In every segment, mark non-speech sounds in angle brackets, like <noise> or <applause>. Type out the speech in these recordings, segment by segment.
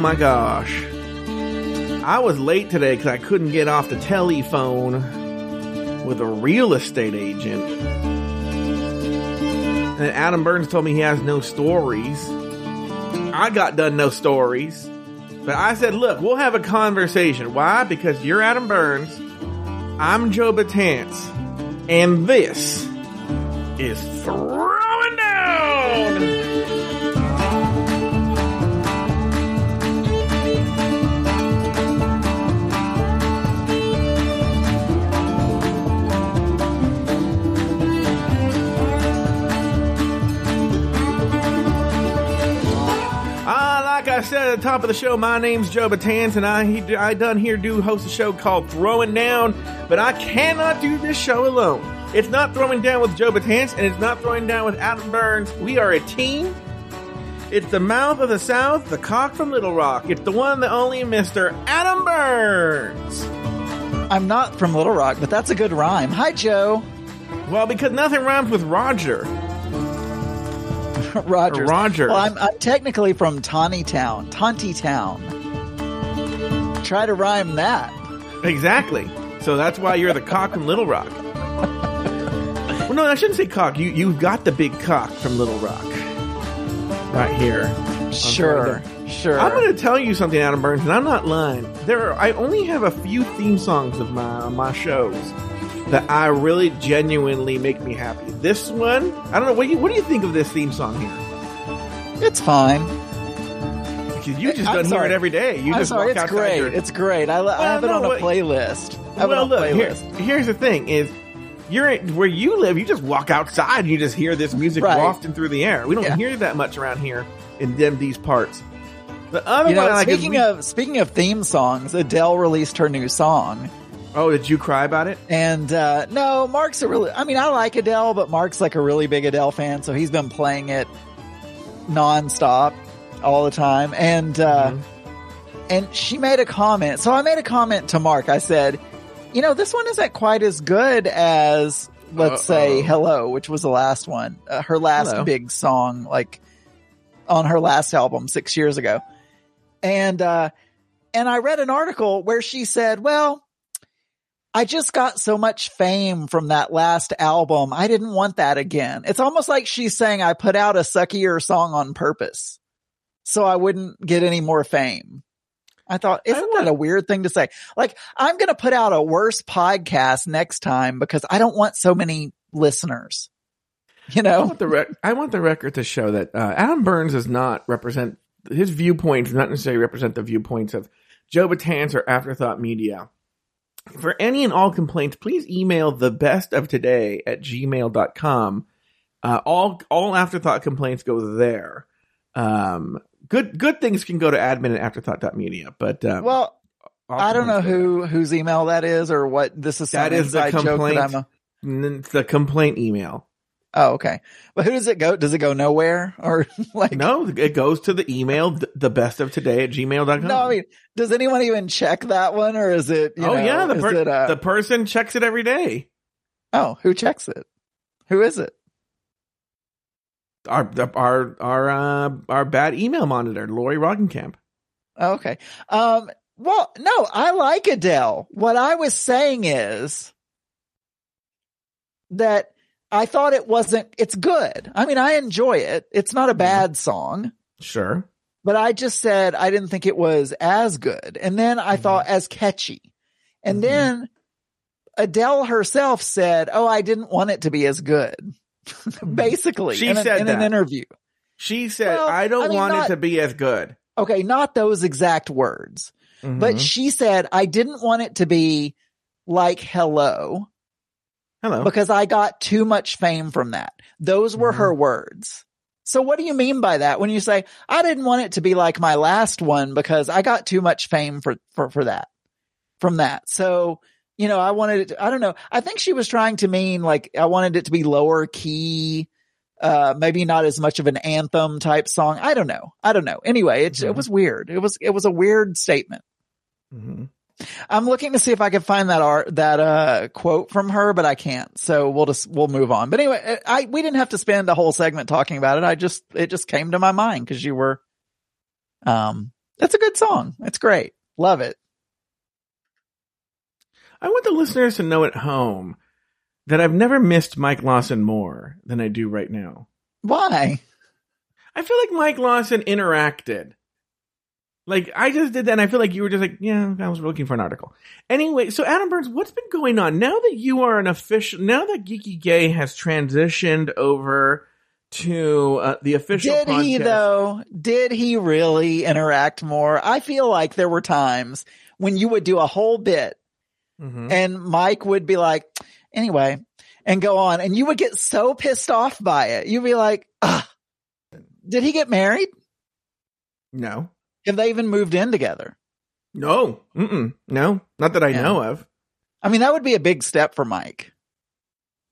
my gosh. I was late today because I couldn't get off the telephone with a real estate agent. And Adam Burns told me he has no stories. I got done no stories. But I said, look, we'll have a conversation. Why? Because you're Adam Burns. I'm Joe Betance. And this is Throwing said at the top of the show, my name's Joe Betance, and I he, I done here do host a show called Throwing Down, but I cannot do this show alone. It's not throwing down with Joe Betance, and it's not throwing down with Adam Burns. We are a team. It's the mouth of the South, the cock from Little Rock. It's the one, the only Mister Adam Burns. I'm not from Little Rock, but that's a good rhyme. Hi, Joe. Well, because nothing rhymes with Roger. <laughs> Rogers. Roger. Well, I'm, I'm technically from Tawny Town, Taunty Town. Try to rhyme that. Exactly. So that's why you're the cock from Little Rock. Well, no, I shouldn't say cock. You you've got the big cock from Little Rock, right here. Sure, sure. I'm going to tell you something, Adam Burns, and I'm not lying. There, are, I only have a few theme songs of my of my shows that I really genuinely make me happy. This one, I don't know. What do you what do you think of this theme song here? It's fine. Because you just don't hear it every day. You I'm just sorry. walk It's great. your- It's great. I, I have it no, on a playlist. I have well, it on look, here, here's the thing: is you're where you live. You just walk outside and you just hear this music Right. wafting through the air. We don't Yeah. hear that much around here in them these parts. The other You one, know, I like speaking we- of speaking of theme songs, Adele released her new song, oh, did you cry about it? and uh, no, Mark's a really. I mean, I like Adele, but Mark's like a really big Adele fan, so he's been playing it nonstop all the time, and uh, Mm-hmm. and she made a comment. So I made a comment to Mark. I said, you know, this one isn't quite as good as let's say Uh-oh. "Hello," which was the last one, uh, her last Hello. big song, like on her last album six years ago, and uh, and I read an article where she said, well. I just got so much fame from that last album. I didn't want that again. It's almost like she's saying I put out a suckier song on purpose so I wouldn't get any more fame. I thought, isn't want- that a weird thing to say? Like, I'm going to put out a worse podcast next time because I don't want so many listeners. You I know? want the rec- I want the record to show that uh, Adam Burns does not represent his viewpoints. Not necessarily represent the viewpoints of Joe Betance or Afterthought Media. For any and all complaints, please email the best of today at gmail.com. Uh, all, all afterthought complaints go there. Um, good, good things can go to admin at afterthought.media, but, um, Well, I don't know who, whose email that is or what this is. That is the joke complaint. that I'm a- the complaint email. Oh, okay. But who does it go? Does it go nowhere <laughs> or like? No, it goes to the email, the best of today at gmail.com. No, I mean, does anyone even check that one or is it, you oh know, yeah, the, per- it, uh, the person checks it every day. oh, who checks it? Who is it? Our our our uh, our bad email monitor, Lori Roggenkamp. Oh, okay. Um, well, no, I like Adele. What I was saying is that I thought it wasn't, it's good. I mean, I enjoy it. It's not a bad song, Sure. but I just said I didn't think it was as good. And then I Mhm. thought as catchy. And Mhm. then Adele herself said, Oh, I didn't want it to be as good. Basically, She in, a- said in an interview. She said, Well, "I don't I mean, want not- it to be as good." Okay, not those exact words. But Mhm. she said, I didn't want it to be like hello hello, because I got too much fame from that. Those were Mhm. her words. So what do you mean by that when you say, I didn't want it to be like my last one because I got too much fame for, for, for that, from that. So, you know, I wanted it, to, I don't know. I think she was trying to mean like, I wanted it to be lower key, uh, maybe not as much of an anthem type song. I don't know. I don't know. Anyway, it, it Mhm. was weird. It was, it was a weird statement. Mhm. I'm looking to see if I can find that art, that, uh, quote from her, but I can't. So we'll just, we'll move on. But anyway, I, we didn't have to spend a whole segment talking about it. I just, it just came to my mind because you were, um, That's a good song. It's great. Love it. I want the listeners to know at home that I've never missed Mike Lawson more than I do right now. Why? I feel like Mike Lawson interacted. Like I just did that and I feel like you were just like, yeah, I was looking for an article. Anyway, so Adam Burns, what's been going on? Now that you are an official now that Geeky Gay has transitioned over to uh, the official Did he though? Did he really interact more? I feel like there were times when you would do a whole bit Mhm. and Mike would be like, anyway, and go on and you would get so pissed off by it. You'd be like, ah, did he get married? No. Have they even moved in together? No. Mm-mm. No. Not that I Yeah. know of. I mean, that would be a big step for Mike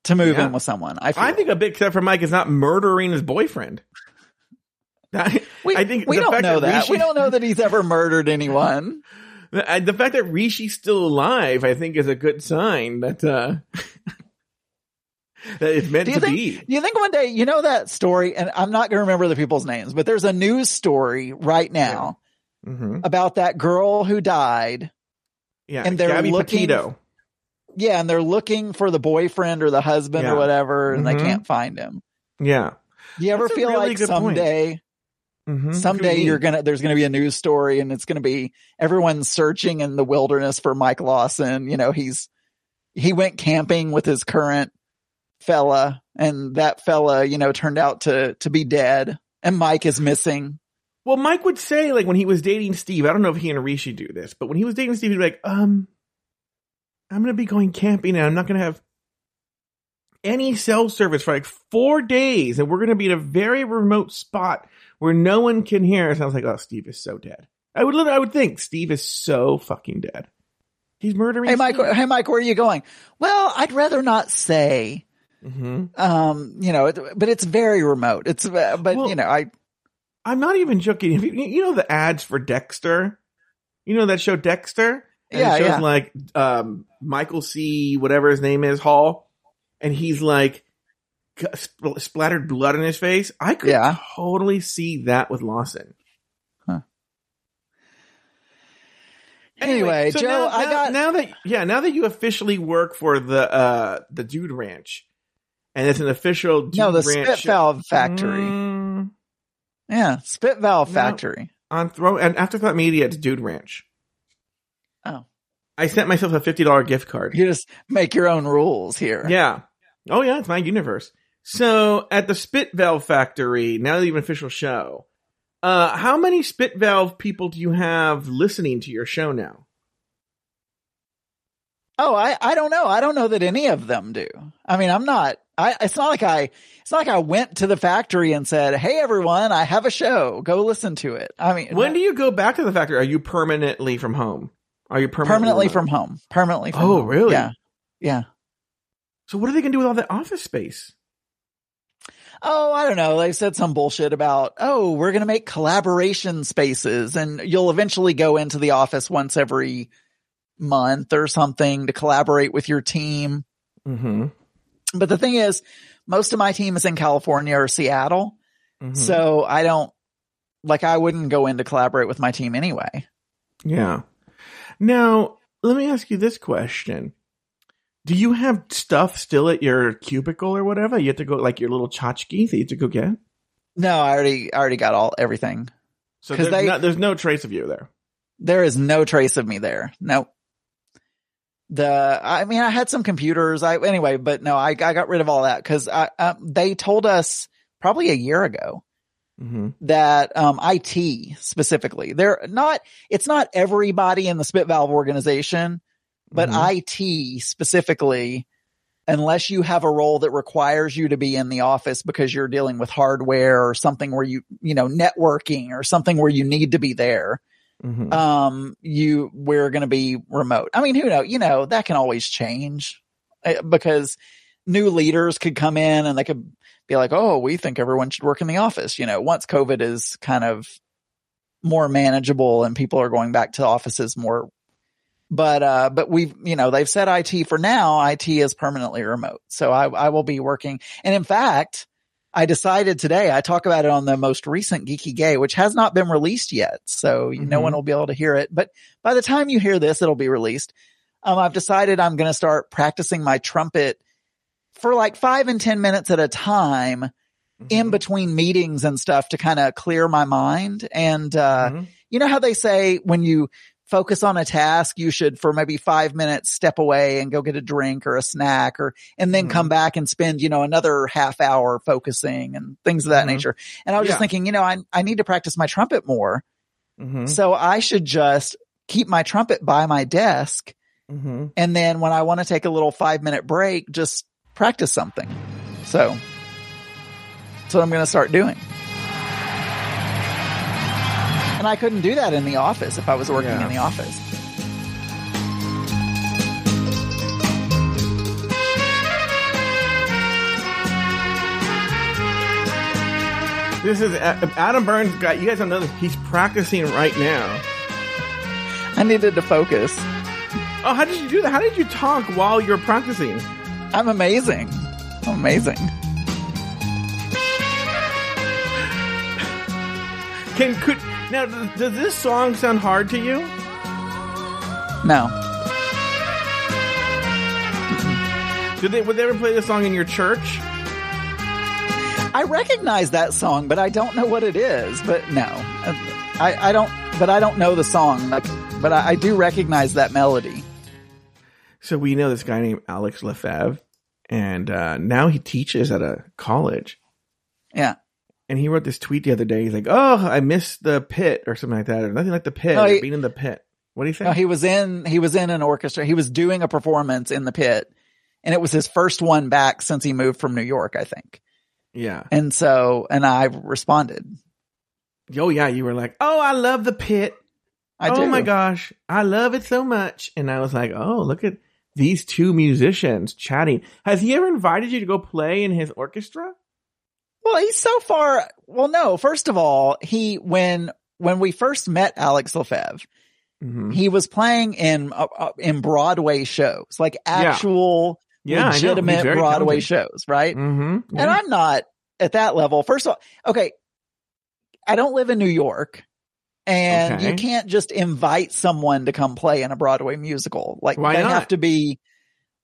to move Yeah. in with someone. I. I think a big step for Mike is not murdering his boyfriend. <laughs> I, we, I think we the don't fact know that. Rishi- We don't know that he's ever murdered anyone. <laughs> The, the fact that Rishi's still alive, I think, is a good sign that uh that it's meant Do you to think- be. Do you think one day, you know that story, and I'm not going to remember the people's names, but there's a news story right now hmm about that girl who died. Yeah, And they're Gabby looking- Petito. Yeah, and they're looking for the boyfriend or the husband Yeah. or whatever, and Mhm. they can't find him. Yeah. Do you ever That's feel really like someday, Mm-hmm. someday you're gonna, there's gonna be a news story and it's gonna be everyone searching in the wilderness for Mike Lawson. You know, he's, he went camping with his current fella and that fella, you know, turned out to, to be dead and Mike is missing. Well, Mike would say, like, when he was dating Steve, I don't know if he and Rishi do this, but when he was dating Steve, he'd be like, um, I'm going to be going camping and I'm not going to have any cell service for like four days. And we're going to be in a very remote spot where no one can hear us. And I was like, oh, Steve is so dead. I would, literally- I would think Steve is so fucking dead. He's murdering. Hey Mike, Steve. hey Mike, where are you going? Well, I'd rather not say. Mhm. Um, you know, it, but it's very remote. It's, uh, but Well, you know, I, I'm not even joking. If you, you know the ads for Dexter? You know that show Dexter? And Yeah, it shows yeah. like um Michael C. whatever his name is Hall, and he's like spl- splattered blood in his face. I could Yeah. totally see that with Lawson. Anyway, so Joe, now, I got- now that yeah now that you officially work for the uh the Dude Ranch, and it's an official no, the Ranch spit valve factory. Mm, Yeah. Spit valve No. factory. on throw and Afterthought Media, it's Dude Ranch. Oh, I sent myself a fifty dollar gift card. you just make your own rules here. Yeah. Oh yeah, it's my universe. So at the Spit Valve Factory, now that you have an official show, uh, how many Spit Valve people do you have listening to your show now? Oh, I, I don't know. I don't know that any of them do. I mean, I'm not, I, it's not like I, it's not like I went to the factory and said, Hey, everyone, I have a show. Go listen to it. I mean, When do you go back to the factory? Are you permanently from home? Are you permanently, permanently from home, permanently from Oh, home. really? Yeah. Yeah. So what are they going to do with all that office space? Oh, I don't know. They said some bullshit about, oh, we're going to make collaboration spaces and you'll eventually go into the office once every month or something to collaborate with your team. Mm-hmm. But the thing is, most of my team is in California or Seattle. Mm-hmm. So I don't, like, I wouldn't go in to collaborate with my team anyway. Yeah. Now, let me ask you this question. Do you have stuff still at your cubicle or whatever? You have to go like your little tchotchkes that you have to go get? No, I already, I already got all, everything. So there's, they- no, there's no trace of you there. There is no trace of me there. Nope. The, I mean, I had some computers. I, anyway, but no, I, I got rid of all that because I, uh, they told us probably a year ago Mm-hmm. that, um, IT specifically, they're not, it's not everybody in the Spit Valve organization, but Mhm. IT specifically, unless you have a role that requires you to be in the office because you're dealing with hardware or something where you, you know, networking or something where you need to be there Mhm. um, you, we're going to be remote. I mean, who know, you know, that can always change uh, because new leaders could come in and they could be like, Oh, we think everyone should work in the office. You know, once COVID is kind of more manageable and people are going back to offices more. But, uh, but we've, you know, they've said IT for now, IT is permanently remote. So I, I will be working. And in fact, I decided today, I talk about it on the most recent Geeky Gay, which has not been released yet. So no Mhm. one will be able to hear it. But by the time you hear this, it'll be released. Um, I've decided I'm going to start practicing my trumpet for like five and 10 minutes at a time in Mhm. between meetings and stuff to kind of clear my mind. And, uh, Mhm. you know how they say when you focus on a task, you should for maybe five minutes step away and go get a drink or a snack or, and then Mhm. come back and spend, you know, another half hour focusing and things of that Mhm. nature. And I was Yeah. just thinking, you know, I, I need to practice my trumpet more. Mhm. So I should just keep my trumpet by my desk. Mhm. And then when I want to take a little five minute break, just practice something. So that's what I'm going to start doing. And I couldn't do that in the office if I was working Yeah. in the office. This is uh, Adam Burns. Got you guys don't know this. He's practicing right now. I needed to focus. Oh, how did you do that? How did you talk while you're practicing? I'm amazing. I'm amazing. Can could now does- does this song sound hard to you? No. Did they would they ever play this song in your church? I recognize that song, but I don't know what it is. But no, I, I don't. But I don't know the song. Like, but I, I do recognize that melody. So we know this guy named Alex Lefebvre, and uh, now he teaches at a college. Yeah. And he wrote this tweet the other day. He's like, "Oh, I missed the pit or something like that, or nothing like the pit, No, he- being in the pit." What do you think? No, he was in. He was in an orchestra. He was doing a performance in the pit, and it was his first one back since he moved from New York, I think. yeah. And so, and I responded. Oh yeah, you were like, "Oh, I love the pit. I oh do. my gosh, I love it so much." And I was like, "Oh, look at these two musicians chatting. Has he ever invited you to go play in his orchestra?" Well, he's so far. Well, no. First of all, he when when we first met Alex Lefebvre, Mm-hmm. he was playing in uh, uh, in Broadway shows, like actual Yeah. He's legitimate Broadway talented. shows, right? Mm-hmm. And I'm not at that level. First of all, okay, I don't live in New York. And Okay. you can't just invite someone to come play in a Broadway musical. Like Why they not? have to be,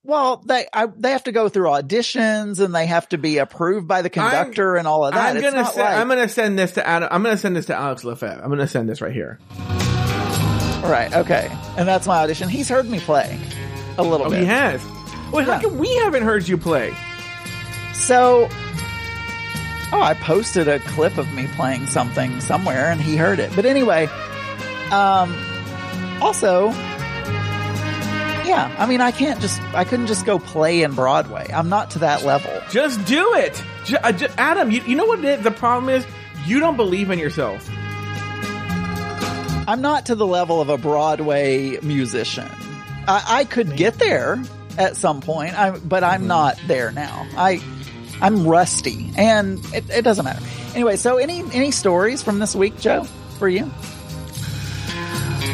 well, they I, they have to go through auditions and they have to be approved by the conductor and all of that. I'm It's gonna like- I'm gonna send this to Adam. I'm gonna send this to Alex Lefebvre. I'm gonna send this right here. right, okay, and that's my audition. He's heard me play a little Oh, bit. he has. Wait, how come we haven't heard you play? So, oh, I posted a clip of me playing something somewhere and he heard it. But anyway, um, also, yeah, I mean, I can't just, I couldn't just go play in Broadway. I'm not to that level. Just do it, uh, Adam. You, you know what it? The problem is you don't believe in yourself. I'm not to the level of a Broadway musician. I, I could get there at some point, I, but I'm not there now. I, I'm rusty and it, it doesn't matter. Anyway, so any, any stories from this week, Joe, for you?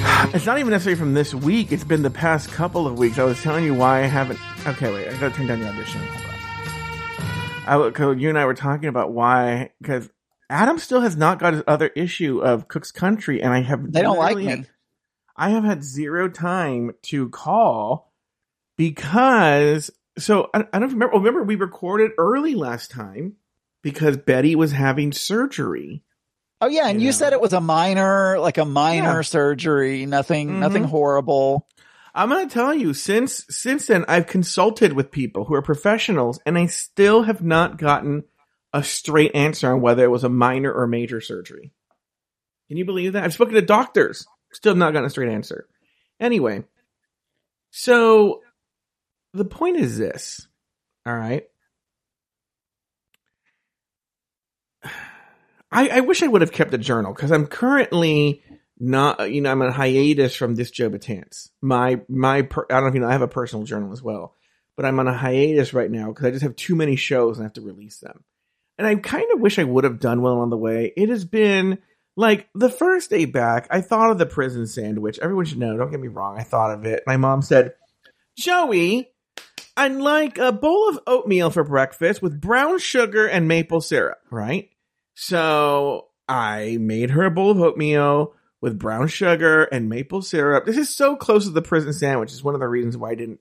<sighs> It's not even necessarily from this week. It's been the past couple of weeks. I was telling you why I haven't. Okay, wait. I gotta turn down the audition. I, on. I, w- 'cause you and I were talking about why because Adam still has not got his other issue of Cook's Country, and I have They don't like me. had- I have had zero time to call because so I, I don't remember. Remember we recorded early last time because Betty was having surgery. Oh yeah, and You you, know. said it was a minor, like a minor Yeah. surgery, nothing, Mhm. nothing horrible. I'm gonna tell you, since since then, I've consulted with people who are professionals, and I still have not gotten a straight answer on whether it was a minor or major surgery. Can you believe that? I've spoken to doctors, still not gotten a straight answer. Anyway, so the point is this. All right. I, I wish I would have kept a journal because I'm currently not, you know, I'm on a hiatus from this Joe Betance. My, my, per, I don't know if you know, I have a personal journal as well, but I'm on a hiatus right now because I just have too many shows and I have to release them. And I kind of wish I would have done well on the way. It has been like the first day back, I thought of the prison sandwich. Everyone should know, don't get me wrong. I thought of it. My mom said, Joey, I'd like a bowl of oatmeal for breakfast with brown sugar and maple syrup, right? So I made her a bowl of oatmeal with brown sugar and maple syrup. This is so close to the prison sandwich. It's one of the reasons why I didn't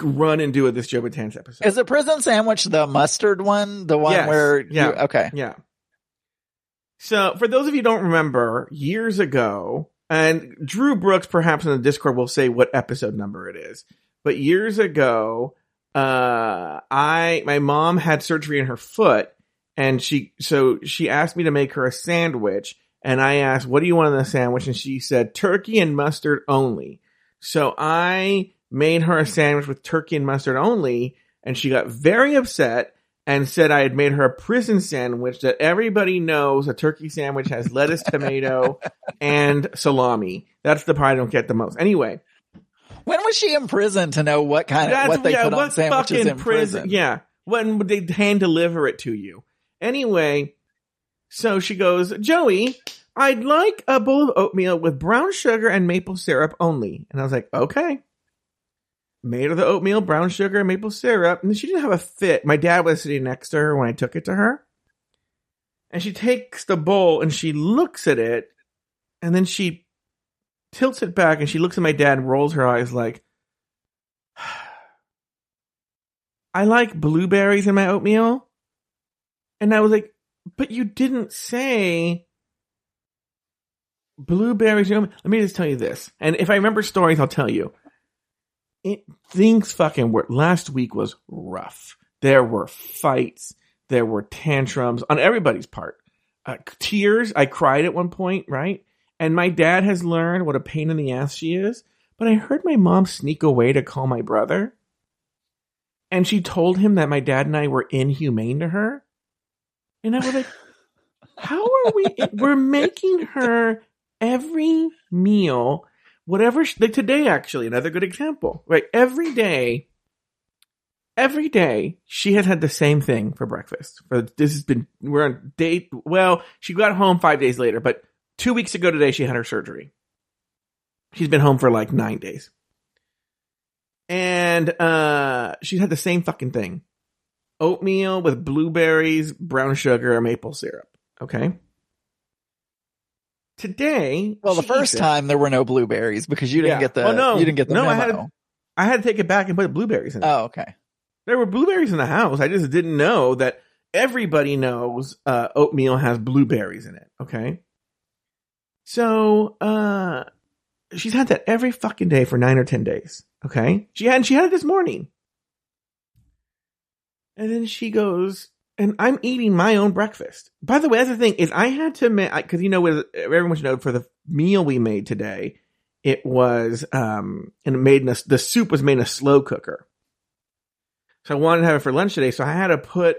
run and do it this Joe Betance episode. Is the prison sandwich the mustard one? The one Yes. where you, Yeah. okay. Yeah. So for those of you who don't remember, years ago, and Drew Brooks perhaps in the Discord will say what episode number it is, but years ago, uh, I, my mom had surgery in her foot and she, so she asked me to make her a sandwich and I asked, what do you want in the sandwich? And she said turkey and mustard only. So I made her a sandwich with turkey and mustard only and she got very upset and said I had made her a prison sandwich that everybody knows a turkey sandwich has lettuce, <laughs> tomato, and salami. That's the part I don't get the most. Anyway, When was she in prison to know what kind of what they yeah, put on sandwiches fucking in prison? Yeah, when would they hand deliver it to you? Anyway, so she goes, Joey, I'd like a bowl of oatmeal with brown sugar and maple syrup only. And I was like, okay. Made her the oatmeal, brown sugar, and maple syrup. And she didn't have a fit. My dad was sitting next to her when I took it to her. And she takes the bowl and she looks at it. And then she tilts it back and she looks at my dad and rolls her eyes like, <sighs> I like blueberries in my oatmeal. And I was like, but you didn't say blueberries. in oatmeal." Let me just tell you this. And if I remember stories, I'll tell you. It, things fucking were, last week was rough. There were fights. There were tantrums on everybody's part. Uh, tears. I cried at one point, right? And my dad has learned what a pain in the ass she is. But I heard my mom sneak away to call my brother. And she told him that my dad and I were inhumane to her. And I was like, how are we? We're making her every meal, whatever, she, like today, actually, another good example, right? Every day, every day, she has had the same thing for breakfast. This has been, we're on date. Well, she got home five days later, but two weeks ago today, she had her surgery. She's been home for like nine days. And, uh, she's had the same fucking thing oatmeal with blueberries, brown sugar, and maple syrup. Okay. Today, Well, the first time there were no blueberries because you didn't Yeah. get the Oh, no. you didn't get the No, I memo. had- I had to take it back and put blueberries in it. oh, okay. There were blueberries in the house. I just didn't know that everybody knows uh, oatmeal has blueberries in it. Okay. So, uh, she's had that every fucking day for nine or 10 days. Okay. She had, she had it this morning. And then she goes, and I'm eating my own breakfast. By the way, that's the thing is I had to make, cause you know, with everyone should know for the meal we made today, it was, um, and it made in a, the soup was made in a slow cooker. So I wanted to have it for lunch today. So I had to put,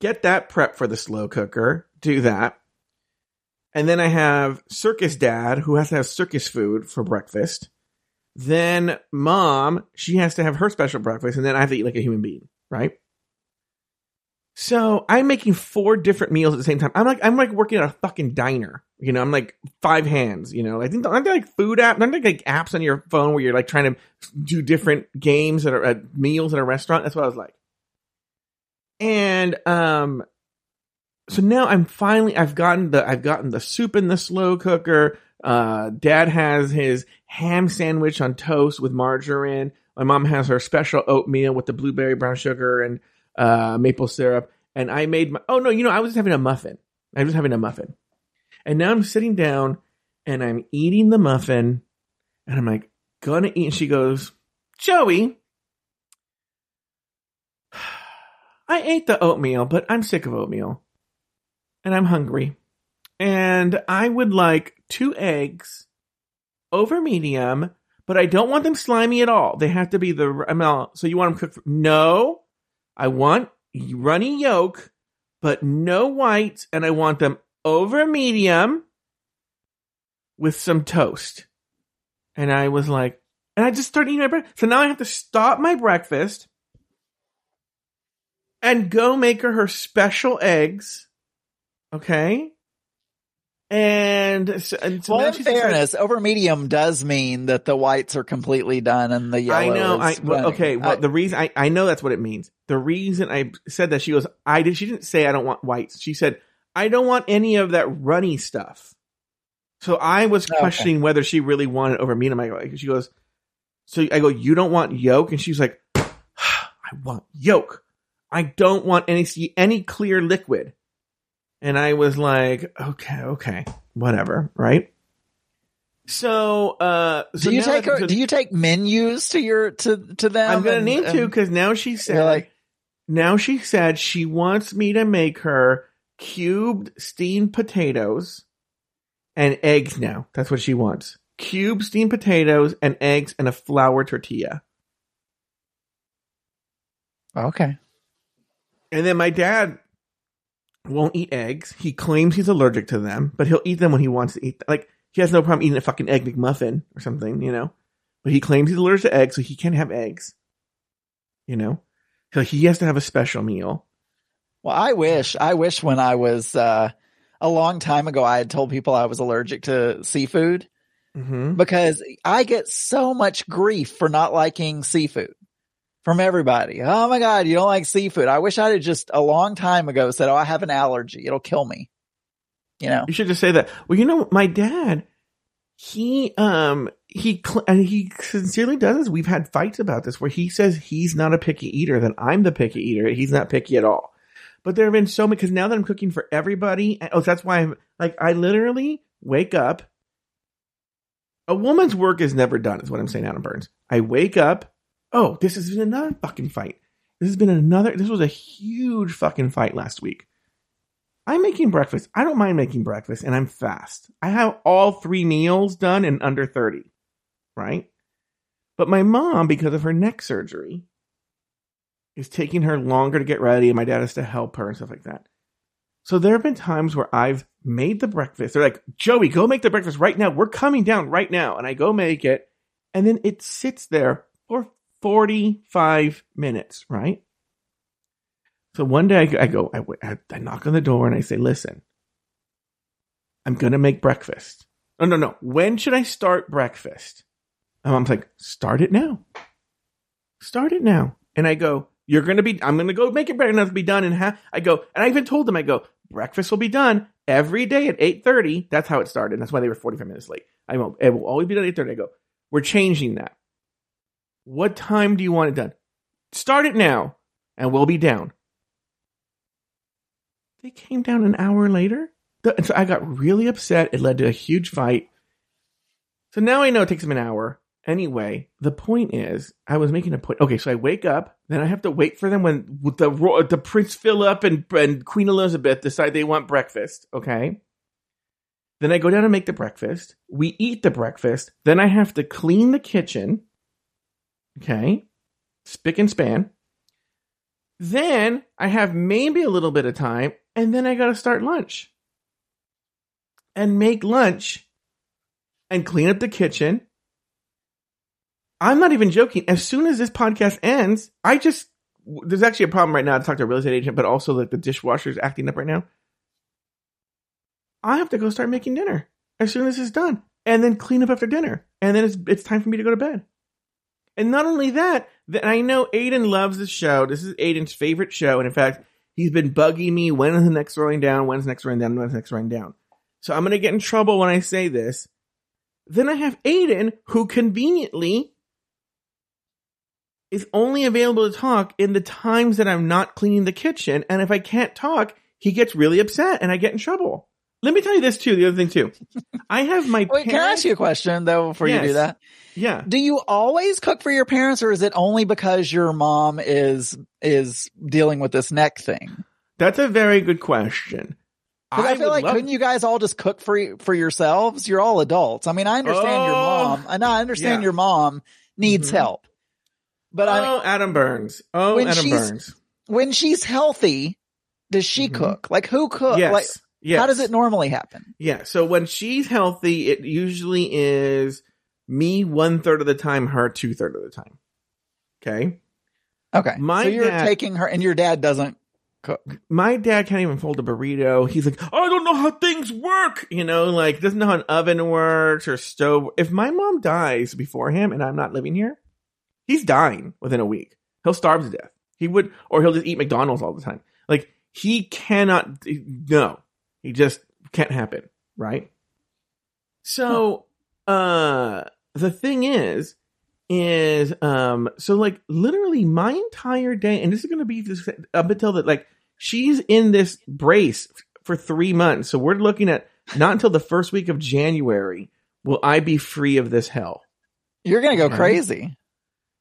get that prep for the slow cooker, do that. And then I have circus dad who has to have circus food for breakfast. Then mom, she has to have her special breakfast. And then I have to eat like a human being, right? So I'm making four different meals at the same time. I'm like, I'm like working at a fucking diner. You know, I'm like five hands, you know, I think, aren't there like food app, aren't there like apps on your phone where you're like trying to do different games at meals at a restaurant? That's what I was like. And, um, so now I'm finally, I've gotten the, I've gotten the soup in the slow cooker. Uh, dad has his ham sandwich on toast with margarine. My mom has her special oatmeal with the blueberry brown sugar and, uh, maple syrup. And I made my, oh no, you know, I was just having a muffin. I was having a muffin. And now I'm sitting down and I'm eating the muffin and I'm like, gonna eat. And she goes, Joey, I ate the oatmeal, but I'm sick of oatmeal and I'm hungry. And I would like two eggs over medium, but I don't want them slimy at all. They have to be the, ML. so you want them cooked? For, no, I want runny yolk, but no whites, and I want them over medium with some toast. And I was like, and I just started eating my breakfast. So now I have to stop my breakfast and go make her her special eggs. Okay. And, so, and so well, in fairness, over medium does mean that the whites are completely done and the yellow. I know. I well, okay. Well, I- the reason I, I know that's what it means. The reason I said that she goes, I did. She didn't say I don't want whites. She said I don't want any of that runny stuff. So I was oh, Okay. questioning whether she really wanted over medium. I'm like, she goes, so I go, you don't want yolk, and she's like, <sighs> I want yolk. I don't want any see any clear liquid. And I was like, okay, okay, whatever, right? So, uh, so do you take her, do you take menus to your to to them? I'm gonna and- need to because now she said like- now she said she wants me to make her cubed steamed potatoes and eggs now. That's what she wants. Cubed steamed potatoes and eggs and a flour tortilla. okay. And then my dad won't eat eggs. He claims he's allergic to them, but he'll eat them when he wants to eat. Them. Like he has no problem eating a fucking egg McMuffin or something, you know. But he claims he's allergic to eggs, so he can't have eggs. You know, so he has to have a special meal. Well, I wish I wish when I was uh, a long time ago, I had told people I was allergic to seafood Mm-hmm. because I get so much grief for not liking seafood from everybody. Oh my god, you don't like seafood? I wish I'd just a long time ago said, "Oh, I have an allergy. It'll kill me." You know. You should just say that. Well, you know, my dad, he um he and he sincerely does this. We've had fights about this where he says he's not a picky eater, that I'm the picky eater. He's not picky at all. But there have been so many because now that I'm cooking for everybody, oh, that's why I'm like I literally wake up. A woman's work is never done, is what I'm saying, Adam Burns. I wake up. Oh, this has been another fucking fight. This has been another. This was a huge fucking fight last week. I'm making breakfast. I don't mind making breakfast, and I'm fast. I have all three meals done in under 30, right? But my mom, because of her neck surgery, is taking her longer to get ready, and my dad has to help her and stuff like that. So there have been times where I've made the breakfast. They're like, Joey, go make the breakfast right now. We're coming down right now. And I go make it, and then it sits there for 45 minutes, right? So one day I go, I, go I, I, knock on the door and I say, listen, I'm going to make breakfast. No, no, no. When should I start breakfast? And mom's like, start it now. Start it now. And I go, you're going to be, I'm going to go make it breakfast to be done in half. I go, and I even told them, I go, breakfast will be done every day at 8.30. That's how it started. That's why they were 45 minutes late. I go, it will always be done at 8.30. I go, we're changing that. What time do you want it done? Start it now and we'll be down. They came down an hour later. And so I got really upset. It led to a huge fight. So now I know it takes them an hour. Anyway, the point is, I was making a point. Okay, so I wake up, then I have to wait for them when the the Prince Philip and, and Queen Elizabeth decide they want breakfast. Okay, then I go down and make the breakfast. We eat the breakfast. Then I have to clean the kitchen. Okay, spick and span. Then I have maybe a little bit of time, and then I got to start lunch and make lunch and clean up the kitchen. I'm not even joking. As soon as this podcast ends, I just there's actually a problem right now to talk to a real estate agent, but also like the dishwasher is acting up right now. I have to go start making dinner as soon as it's done, and then clean up after dinner, and then it's it's time for me to go to bed. And not only that, that I know Aiden loves this show. This is Aiden's favorite show, and in fact, he's been bugging me. When is the next rolling down? When's the next rolling down? When's the next rolling down? So I'm gonna get in trouble when I say this. Then I have Aiden, who conveniently is only available to talk in the times that I'm not cleaning the kitchen. And if I can't talk, he gets really upset and I get in trouble. Let me tell you this too. The other thing too, <laughs> I have my Wait, can I parents- ask you a question though before you do that? Yeah. Do you always cook for your parents, or is it only because your mom is is dealing with this neck thing? That's a very good question. Because I, feel like couldn't you guys all just cook for for yourselves? You're all adults. I mean, I understand your Oh. mom, and I understand Yeah. your mom needs Mhm. help. But I oh, Adam Burns. Oh, Adam Burns. when she's healthy, does she Mhm. cook? Like who cook? Yes. Like yes. how does it normally happen? Yeah. So when she's healthy, it usually is me one third of the time, her two third of the time. Okay. Okay, My so you're dad- taking her, and your dad doesn't cook. My dad can't even fold a burrito. He's like, I don't know how things work. You know, like doesn't know how an oven works or stove. If my mom dies before him and I'm not living here, he's dying within a week. He'll starve to death. He would, or he'll just eat McDonald's all the time. Like he cannot. No, he just can't happen. Right. So, uh, the thing is, is um, so like literally my entire day, and this is going to be this, up until that, like she's in this brace for three months. So we're looking at not until the first week of January will I be free of this hell. You're gonna go Okay. crazy.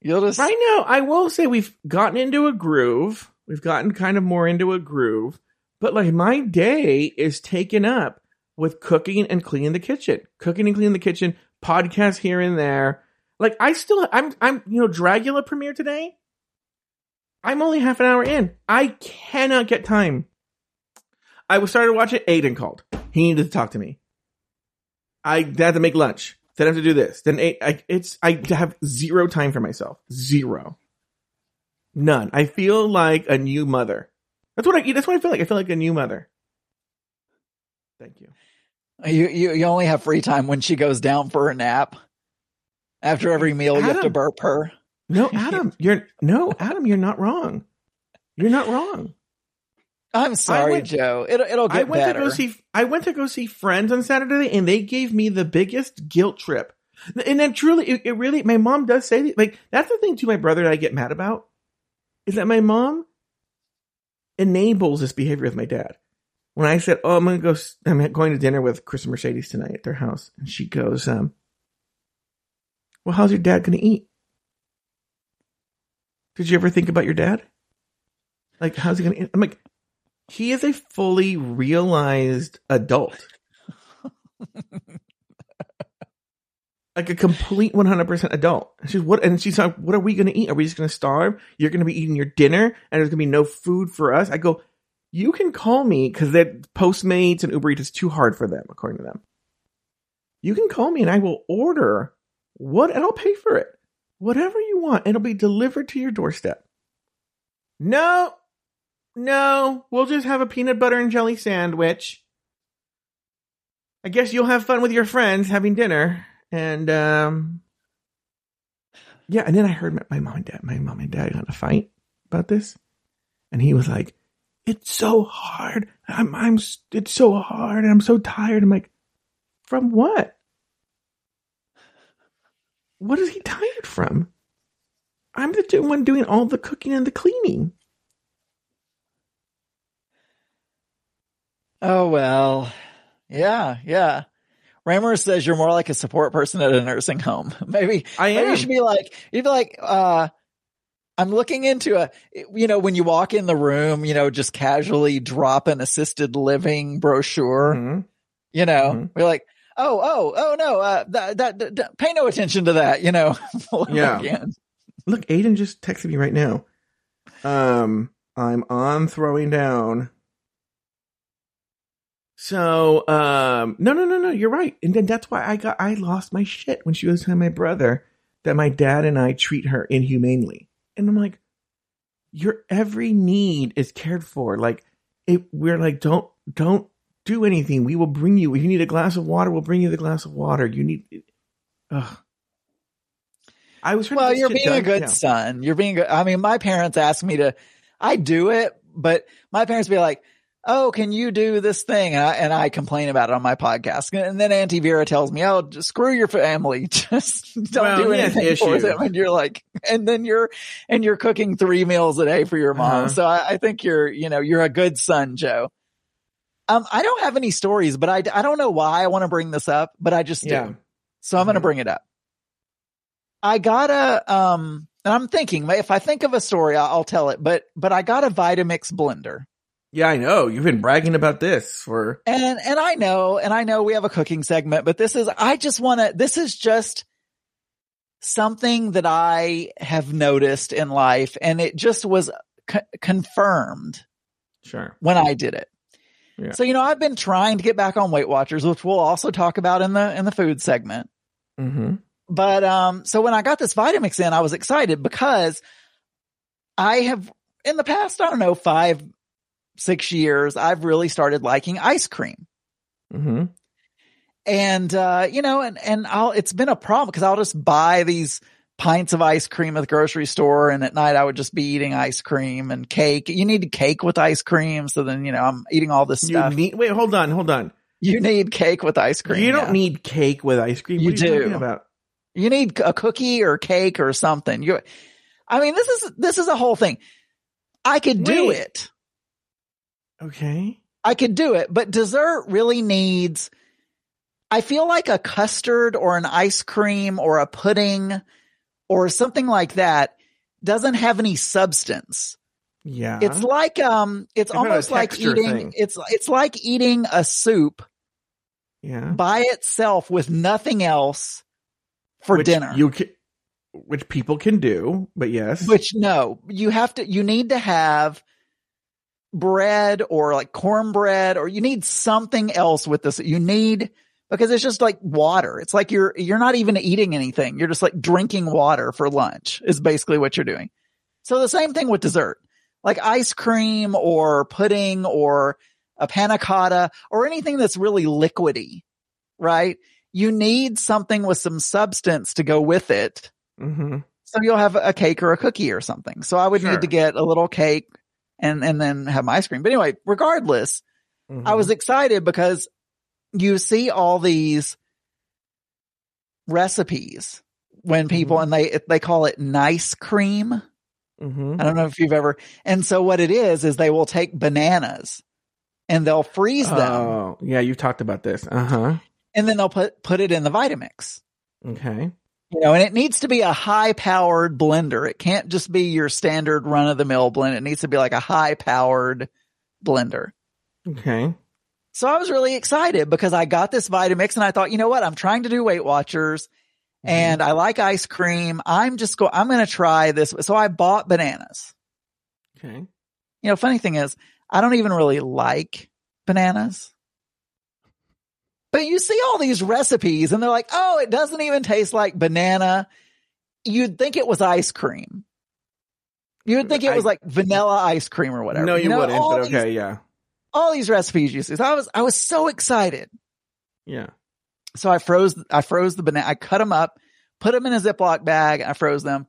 You'll just Right now, I will say we've gotten into a groove. We've gotten kind of more into a groove, but like my day is taken up with cooking and cleaning the kitchen, cooking and cleaning the kitchen, podcasts here and there. Like I still, I'm, I'm, you know, Dragula premiere today. I'm only half an hour in. I cannot get time. I was started watching. Aiden called. He needed to talk to me. I had to make lunch. Then I have to do this. Then I, it's I have zero time for myself. Zero. None. I feel like a new mother. That's what I. That's what I feel like. I feel like a new mother. Thank you. you, you you only have free time when she goes down for a nap. After every meal, you have to burp her. No, Adam, you're no Adam. You're not wrong. You're not wrong. I'm sorry, went- Joe. It'll it'll get I went better. to go see. I went to go see Friends on Saturday, and they gave me the biggest guilt trip. And then truly, it, it really. My mom does say that. Like that's the thing to my brother that I get mad about is that my mom enables this behavior with my dad. When I said, "Oh, I'm gonna go. I'm going to dinner with Chris and Mercedes tonight at their house," and she goes, "Um, well, how's your dad gonna eat? Did you ever think about your dad? Like, how's he gonna eat?" I'm like, he is a fully realized adult. <laughs> like a complete 100% adult. She's what, and she's like, what are we going to eat? Are we just going to starve? You're going to be eating your dinner and there's going to be no food for us. I go, you can call me because that Postmates and Uber Eats is too hard for them, according to them. You can call me and I will order what, and I'll pay for it. Whatever you want. It'll be delivered to your doorstep. No, no, we'll just have a peanut butter and jelly sandwich. I guess you'll have fun with your friends having dinner. And um yeah, and then I heard my, my mom and dad, my mom and dad got in a fight about this. And he was like, It's so hard. I'm I'm it's so hard and I'm so tired. I'm like, from what? What is he tired from? I'm the one doing all the cooking and the cleaning. Oh well, yeah, yeah. Raymer says you're more like a support person at a nursing home. <laughs> Maybe I maybe am. you should be like you'd be like, uh, I'm looking into a, you know, when you walk in the room, you know, just casually drop an assisted living brochure. Mhm. You know, Mhm. we're like, oh, oh, oh no, uh, that, that, that- that- pay no attention to that. You know, <laughs> Yeah. Again. Look, Aiden just texted me right now. Um, I'm on throwing down. So, um, no, no, no, no, you're right. And then that's why I got, I lost my shit when she was telling my brother that my dad and I treat her inhumanely. And I'm like, your every need is cared for. Like, it, we're like, don't, don't do anything. We will bring you, if you need a glass of water, we'll bring you the glass of water. You need, ugh. I was Well, you're being a good son. You're being good. I mean, my parents ask me to, I do it, but my parents be like, Oh, can you do this thing? And I, and I complain about it on my podcast. And then Auntie Vera tells me, Oh, just screw your family. <laughs> Just don't Well, do anything for them. And you're like, and then you're, and you're cooking three meals a day for your mom. Uh-huh. So I, I think you're, you know, you're a good son, Joe. Um, I don't have any stories, but I, I don't know why I want to bring this up, but I just do. So I'm going to bring it up. I got a, um, and I'm thinking if I think of a story, I'll, I'll tell it, but, but I got a Vitamix blender Yeah, I know. You've been bragging about this for and, and I know, and I know we have a cooking segment, but this is, I just want to, this is just something that I have noticed in life and it just was co- confirmed sure. when I did it. Yeah. So, you know, I've been trying to get back on Weight Watchers, which we'll also talk about in the, in the food segment. Mm-hmm. But um, so when I got this Vitamix in, I was excited because I have in the past, I don't know, five, six years, I've really started liking ice cream. Mm-hmm. And, uh, you know, and, and I'll, it's been a problem because I'll just buy these pints of ice cream at the grocery store. And at night I would just be eating ice cream and cake. You need cake with ice cream. So then, you know, I'm eating all this You stuff. need, wait, hold on, hold on. you need cake with ice cream. you don't yeah. need cake with ice cream. You What are you do. talking about? You need a cookie or cake or something. You, I mean, this is, this is a whole thing. I could do it. Okay. I could do it, but dessert really needs, I feel like a custard or an ice cream or a pudding or something like that doesn't have any substance. Yeah. It's like, um, it's almost like eating, thing. it's, it's like eating a soup yeah. by itself with nothing else for Which dinner. You can, which people can do, but yes. Which no, you have to, you need to have bread or like cornbread or you need something else with this. You need, because it's just like water. It's like you're, you're not even eating anything. You're just like drinking water for lunch is basically what you're doing. So the same thing with dessert, like ice cream or pudding or a panna cotta or anything that's really liquidy, right? You need something with some substance to go with it. hmm So you'll have a cake or a cookie or something. So I would Sure. need to get a little cake and, and then have my ice cream. But anyway, regardless, Mm-hmm. I was excited because you see all these recipes when people, Mhm. and they, they call it nice cream. hmm I don't know if you've ever, and so what it is, is they will take bananas and they'll freeze them Oh, yeah. You talked about this. Uh huh. and then they'll put, put it in the Vitamix. Okay. You know, and it needs to be a high powered blender. It can't just be your standard run of the mill blend. It needs to be like a high powered blender. Okay. So I was really excited because I got this Vitamix and I thought, you know what? I'm trying to do Weight Watchers mm-hmm. and I like ice cream. I'm just go, I'm going to try this. So I bought bananas. Okay. You know, funny thing is I don't even really like bananas. But you see all these recipes and they're like, oh, it doesn't even taste like banana. You'd think it was ice cream. You would think it was I- like vanilla ice cream or whatever. No, you, know, wouldn't. But these- okay. Yeah. all these recipes you see. So I was, I was so excited. Yeah. So I froze, I froze the banana, I cut them up, put them in a Ziploc bag, and I froze them.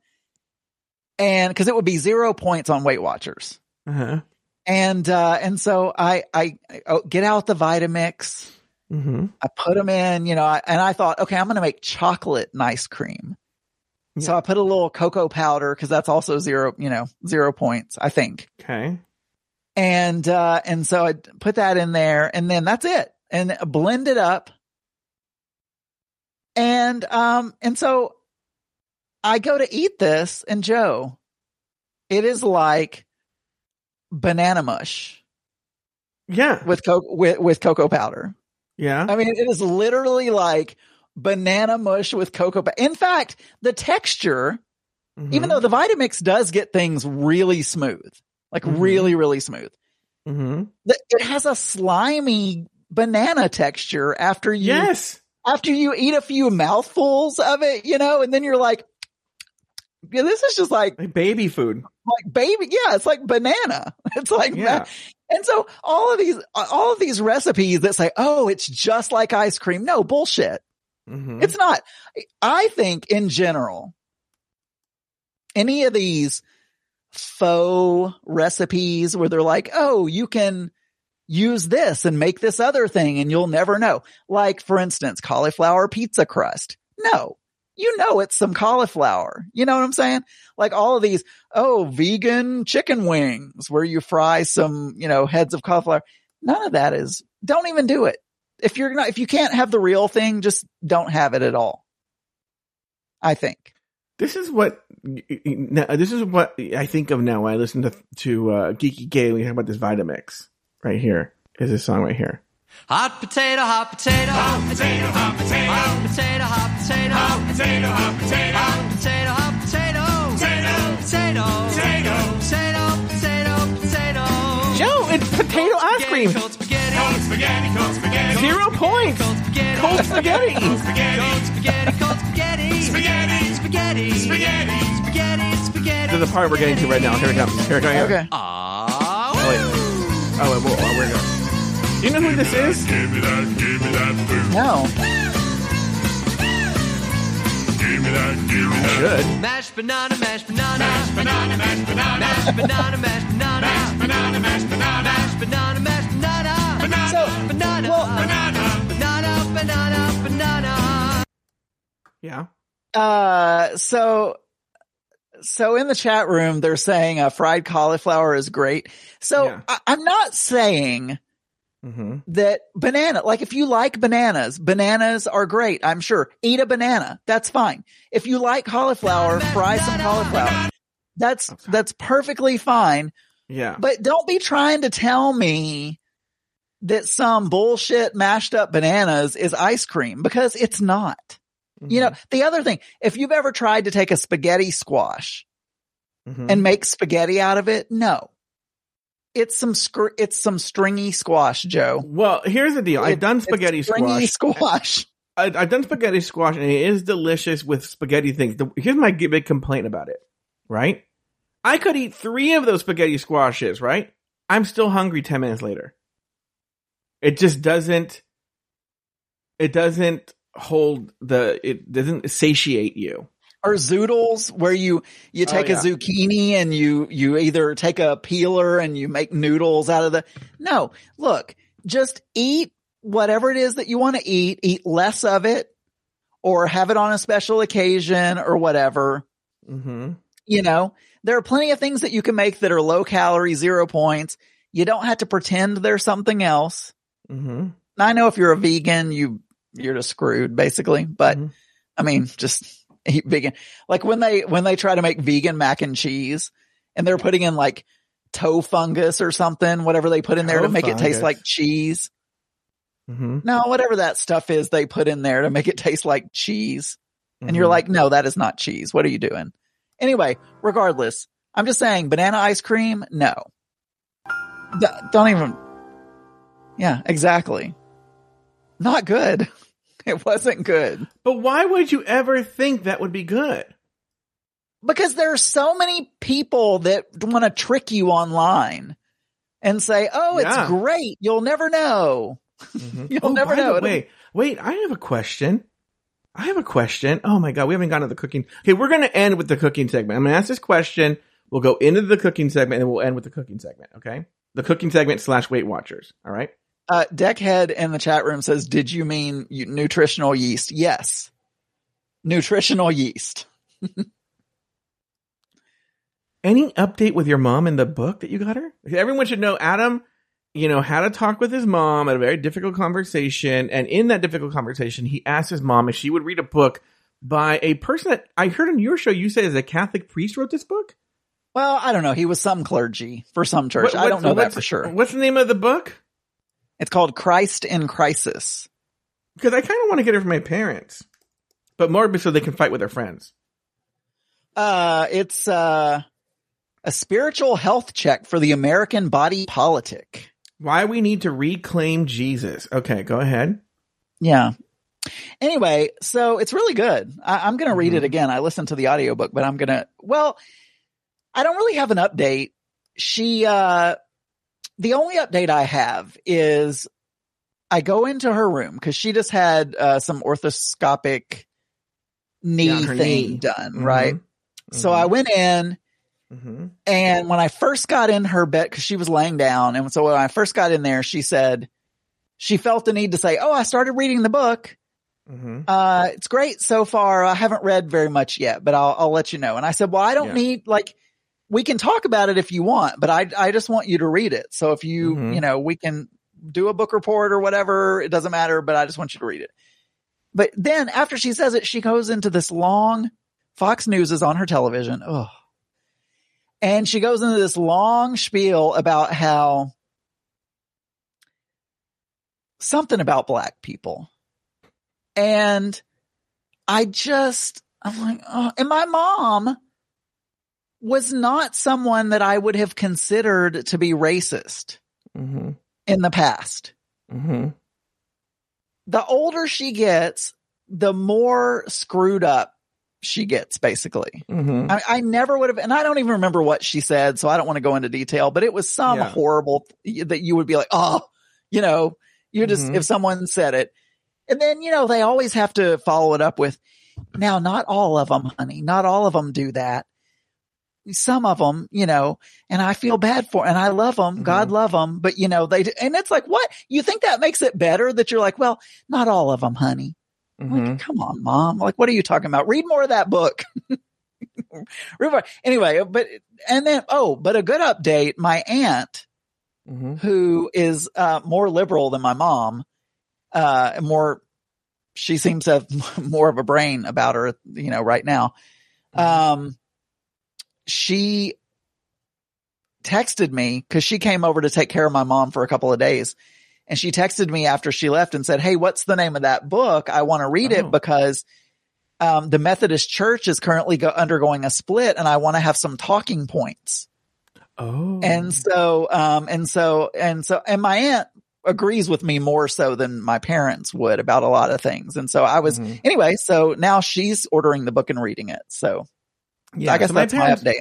And cause it would be zero points on Weight Watchers. Uh huh. And, uh, and so I, I, I oh, get out the Vitamix. Hmm I put them in, you know, and I thought, okay, I'm going to make chocolate and ice cream. So I put a little cocoa powder because that's also zero, you know, zero points, I think. Okay. And, uh, and so I put that in there and then that's it and blend it up. And, um, and so I go to eat this and Joe, it is like banana mush Yeah. with co- with, with cocoa powder. Yeah. I mean, it is literally like banana mush with cocoa. Pa- In fact, the texture, even though the Vitamix does get things really smooth, like Mhm. really, really smooth, hmm the, it has a slimy banana texture after you, Yes. after you eat a few mouthfuls of it, you know, and then you're like, yeah, this is just like, Like baby food. like baby. Yeah, it's like banana. <laughs> It's like, Yeah. And so all of these, all of these recipes that say, oh, it's just like ice cream. No bullshit. hmm It's not. I think in general, any of these faux recipes where they're like, oh, you can use this and make this other thing and you'll never know. Like, for instance, cauliflower pizza crust. No, you know, it's some cauliflower. You know what I'm saying? Like all of these, oh, vegan chicken wings where you fry some, you know, heads of cauliflower. None of that is, don't even do it. If you're not, if you can't have the real thing, just don't have it at all. I think. This is what this is what I think of now when I listen to to uh, Geeky Gay we talk about this Vitamix. Right here is this song right here. Hot potato, hot potato, hot potato, hot potato, hot potato, hot potato, hot potato, hot potato, hot potato, hot potato, potato, potato, potato, potato, potato, potato. Joe, it's potato ice cream. Cold spaghetti, cold spaghetti, cold spaghetti, Zero points. cold spaghetti, Cold spaghetti. cold spaghetti, cold spaghetti, spaghetti, spaghetti, spaghetti, spaghetti, spaghetti. This is the part we're getting to right now. Here it comes. Here it comes. Okay. Ah, Oh, wait. Oh, well, oh, we're gonna. Do you know who this is? Give me that, give me that food. No. Give me that, give me that. Good. Mashed banana, mashed banana. Mashed banana, mashed banana. Mashed banana, mashed banana. Mashed banana, mashed banana. Mashed banana, mashed banana. Banana, So, Banana. well, banana. Banana, banana, banana. Yeah. Uh, so, so in the chat room, they're saying uh, fried cauliflower is great. So Yeah. I'm not saying Mm-hmm. that banana, like if you like bananas, bananas are great. I'm sure. Eat a banana. That's fine. If you like cauliflower, fry some cauliflower. That's, Okay. that's perfectly fine. Yeah. But don't be trying to tell me that some bullshit mashed up bananas is ice cream because it's not. You know, the other thing, if you've ever tried to take a spaghetti squash Mhm. and make spaghetti out of it, no. It's some scr- it's some stringy squash, Joe. well, here's the deal. I've done spaghetti stringy squash. squash. I, I've done spaghetti squash, and it is delicious with spaghetti things. The, here's my big complaint about it. Right? I could eat three of those spaghetti squashes. Right? I'm still hungry ten minutes later. It just doesn't. It doesn't hold the. It doesn't satiate you. Or zoodles where you, you Oh, take yeah. a zucchini and you, you either take a peeler and you make noodles out of the, no, look, just eat whatever it is that you want to eat, eat less of it or have it on a special occasion or whatever. Mm-hmm. You know, there are plenty of things that you can make that are low calorie, zero points. You don't have to pretend there's something else. Mm-hmm. I know if you're a vegan, you, you're just screwed basically, but Mhm. I mean, just <laughs> eat vegan. Like when they, when they try to make vegan mac and cheese and they're putting in like toe fungus or something, whatever they put in there to Toe make it taste like cheese. Mm-hmm. No, whatever that stuff is they put in there to make it taste like cheese. And Mm-hmm. you're like, no, that is not cheese. What are you doing? Anyway, regardless, I'm just saying banana ice cream. No, D- don't even. Yeah, exactly. Not good. <laughs> <laughs> It wasn't good But why would you ever think that would be good? because there are so many people that want to trick you online and say, Oh, Yeah. it's great. You'll never know. Mm-hmm. <laughs> You'll oh, never by know. Wait, wait, I have a question. I have a question. Oh my god, we haven't gotten to the cooking. Okay, we're gonna end with the cooking segment. I'm gonna ask this question. We'll go into the cooking segment and we'll end with the cooking segment. Okay, the cooking segment slash Weight Watchers. All right. Uh, Deckhead in the chat room says, did you mean nutritional yeast? Yes. Nutritional yeast. <laughs> Any update with your mom in the book that you got her? Everyone should know Adam, you know, had a talk with his mom at a very difficult conversation. And in that difficult conversation, he asked his mom if she would read a book by a person that I heard on your show you said is a Catholic priest wrote this book. Well, I don't know. He was some clergy for some church. What- I don't know that for sure. What's the name of the book? It's called Christ in Crisis. Because I kind of want to get it from my parents, but more so they can fight with their friends. Uh, it's, uh, a spiritual health check for the American body politic. Why we need to reclaim Jesus. Okay, go ahead. Yeah. Anyway, so it's really good. I, I'm going to read it Mhm. again. I listened to the audiobook, but I'm going to, well, I don't really have an update. She, uh, the only update I have is I go into her room because she just had, uh, some arthroscopic knee Yeah, thing knee. done, Mhm. right? So I went in hmm and when I first got in her bed, cause she was laying down. And so when I first got in there, she said she felt the need to say, Oh, I started reading the book. hmm Uh, it's great so far. I haven't read very much yet, but I'll, I'll let you know. And I said, well, I don't Yeah. need like, we can talk about it if you want, but I, I just want you to read it. So if you, Mhm. you know, we can do a book report or whatever. It doesn't matter, but I just want you to read it. But then after she says it, she goes into this long Fox News is on her television. Oh, and she goes into this long spiel about how something about black people. And I just, I'm like, oh, and my mom was not someone that I would have considered to be racist hmm in the past. hmm The older she gets, the more screwed up she gets basically. hmm I, I never would have, and I don't even remember what she said, so I don't want to go into detail, but it was some Yeah. horrible th- that you would be like, oh, you know, you're just, Mhm. if someone said it. And then, you know, they always have to follow it up with, now, not all of them, honey, not all of them do that. Some of them, you know, and I feel bad for, and I love them. God love them, but you know, they, and it's like, what? You think that makes it better that you're like, well, not all of them, honey. hmm Like, come on, mom. Like, what are you talking about? Read more of that book. <laughs> Anyway, but, and then, oh, but a good update. My aunt, hmm who is, uh, more liberal than my mom, uh, more, she seems to have <laughs> more of a brain about her, you know, right now. Um, she texted me cause she came over to take care of my mom for a couple of days. And she texted me after she left and said, Hey, what's the name of that book? I want to read Oh. it because, um, the Methodist church is currently go- undergoing a split and I want to have some talking points. Oh. And so, um, and so, and so, and my aunt agrees with me more so than my parents would about a lot of things. And so I was, Mhm. anyway, so now she's ordering the book and reading it. So yeah, I guess so that's my update.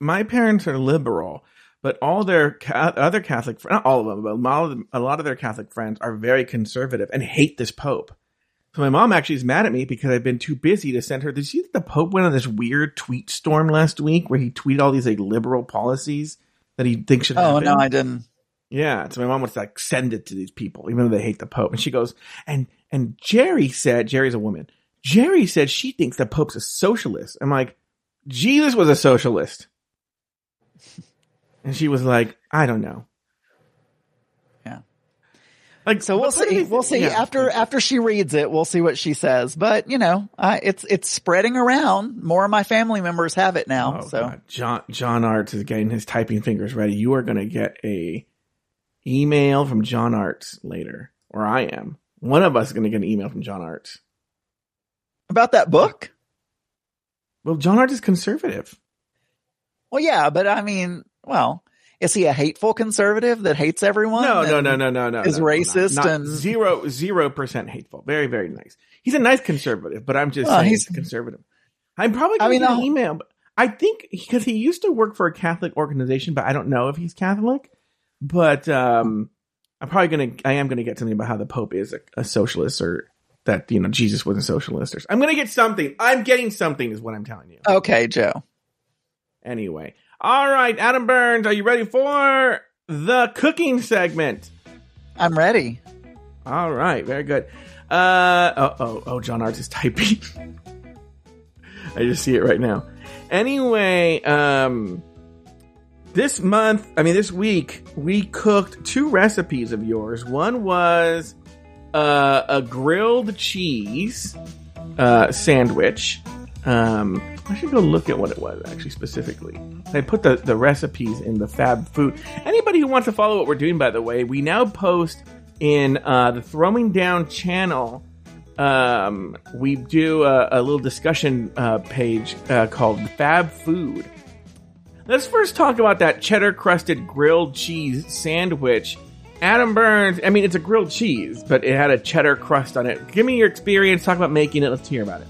my parents are liberal, but all their ca- other Catholic, not all of them, but a lot of, them, a lot of their Catholic friends are very conservative and hate this Pope. So my mom actually is mad at me because I've been too busy to send her. Did you see that the Pope went on this weird tweet storm last week where he tweeted all these like liberal policies that he thinks should Oh, happen? no, I didn't. Yeah, so my mom wants to like send it to these people, even though they hate the Pope. And she goes, and and Jerry said, Jerry's a woman. Jerry said she thinks the Pope's a socialist. I'm like, Jesus was a socialist. And she was like, I don't know. Yeah. Like, So we'll but what do see. We'll see yeah. after, after she reads it, we'll see what she says. But you know, uh, it's, it's spreading around. More of my family members have it now. Oh, so God. John John Arts is getting his typing fingers ready. You are going to get a email from John Arts later, or I am. One of us is going to get an email from John Arts. about that book. Well, John Arts is conservative. Well, yeah, but I mean, well, is he a hateful conservative that hates everyone? No, no, no, no, no, no. is no, racist not- and- zero, zero percent hateful. Very, very nice. He's a nice conservative, but I'm just Well, saying he's- conservative. I'm probably I going to mean, an I'll- email. But I think because he used to work for a Catholic organization, but I don't know if he's Catholic. But um, I'm probably going to. I am going to get something about how the Pope is a, a socialist, or that you know Jesus wasn't socialist. Or I'm going to get something. I'm getting something, is what I'm telling you. Okay, Joe. Anyway, all right, Adam Burns, are you ready for the cooking segment? I'm ready. All right, very good. Uh oh oh oh John Arts is typing. <laughs> I just see it right now. Anyway, um this month, I mean this week, we cooked two recipes of yours. One was uh, a grilled cheese uh sandwich. Um I should go look at what it was actually specifically. I put the, the recipes in the Fab Food. Anybody who wants to follow what we're doing, by the way, we now post in uh, the Throwing Down channel. Um, we do a, a little discussion uh, page uh, called Fab Food. Let's first talk about that cheddar crusted grilled cheese sandwich. Adam Burns, I mean, it's a grilled cheese, but it had a cheddar crust on it. Give me your experience. Talk about making it. Let's hear about it.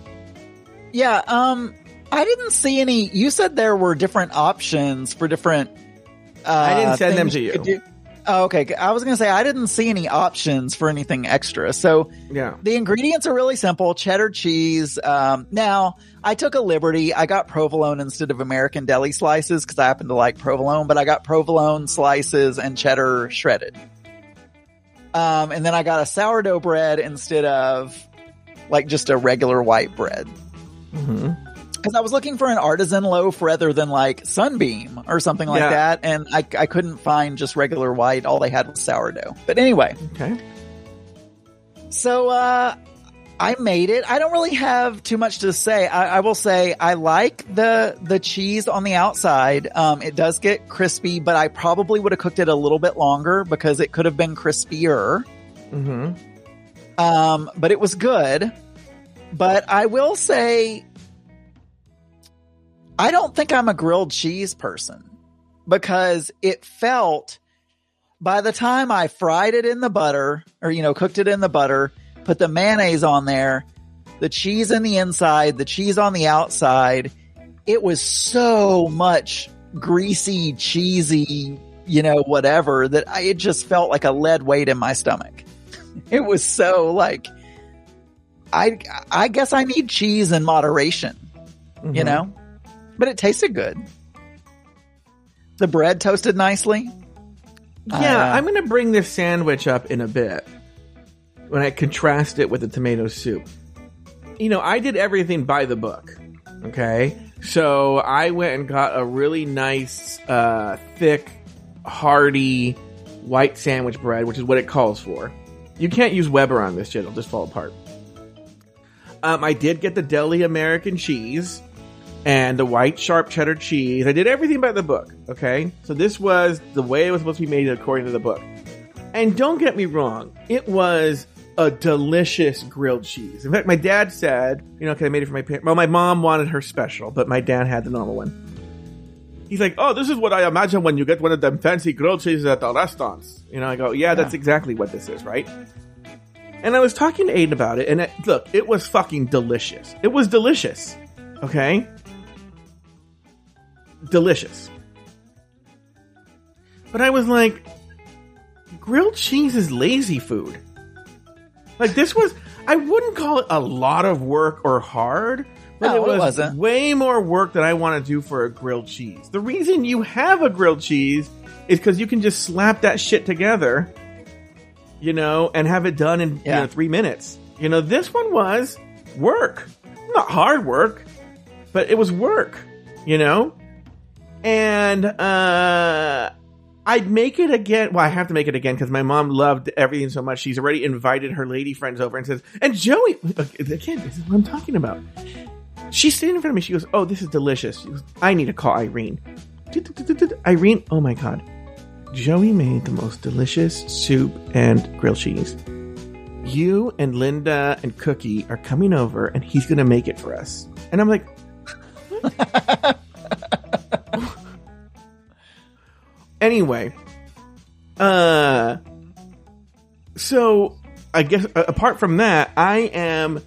Yeah, um, I didn't see any. You said there were different options for different. Uh, I didn't send them to you. do. Oh, okay. I was going to say I didn't see any options for anything extra. So Yeah. the ingredients are really simple: cheddar cheese. Um, now I took a liberty. I got provolone instead of American deli slices because I happen to like provolone, but I got provolone slices and cheddar shredded. Um, and then I got a sourdough bread instead of like just a regular white bread hmm because I was looking for an artisan loaf rather than like Sunbeam or something like Yeah. that, and I I couldn't find just regular white. All they had was sourdough. But anyway, Okay. so uh, I made it. I don't really have too much to say. I, I will say I like the the cheese on the outside. Um, it does get crispy, but I probably would have cooked it a little bit longer because it could have been crispier. hmm Um, but it was good. But I will say, I don't think I'm a grilled cheese person because it felt by the time I fried it in the butter or, you know, cooked it in the butter, put the mayonnaise on there, the cheese in the inside, the cheese on the outside. It was so much greasy, cheesy, you know, whatever that I, it just felt like a lead weight in my stomach. <laughs> It was so like, I, I guess I need cheese in moderation, you Mhm. know, but it tasted good. The bread toasted nicely. Yeah, Uh, I'm going to bring this sandwich up in a bit when I contrast it with the tomato soup. You know, I did everything by the book. Okay. So I went and got a really nice, uh, thick, hearty white sandwich bread, which is what it calls for. You can't use Weber on this shit, it'll just fall apart. Um, I did get the deli American cheese and the white sharp cheddar cheese. I did everything by the book. Okay, so this was the way it was supposed to be made according to the book. And don't get me wrong, it was a delicious grilled cheese. In fact, my dad said, you know, because I made it for my parents. Well, my mom wanted her special, but my dad had the normal one. He's like, oh, this is what I imagine when you get one of them fancy grilled cheeses at the restaurants. You know, I go, yeah, that's exactly what this is, right? And I was talking to Aiden about it, and it, look, it was fucking delicious. It was delicious. Okay? Delicious. But I was like, grilled cheese is lazy food. Like this was, I wouldn't call it a lot of work or hard, but No, it it was wasn't. way more work than I want to do for a grilled cheese. The reason you have a grilled cheese is because you can just slap that shit together, you know, and have it done in you know, three minutes. You know, this one was work, not hard work, but it was work. You know, and uh I'd make it again. Well, I have to make it again because my mom loved everything so much. She's already invited her lady friends over and says, and Joey, again, this is what I'm talking about. She's sitting in front of me. She goes, Oh, this is delicious. Goes, I need to call Irene. Irene, oh my God. Joey made the most delicious soup and grilled cheese. You and Linda and Cookie are coming over and he's going to make it for us. And I'm like, <laughs> anyway, uh, so I guess uh, apart from that, I am.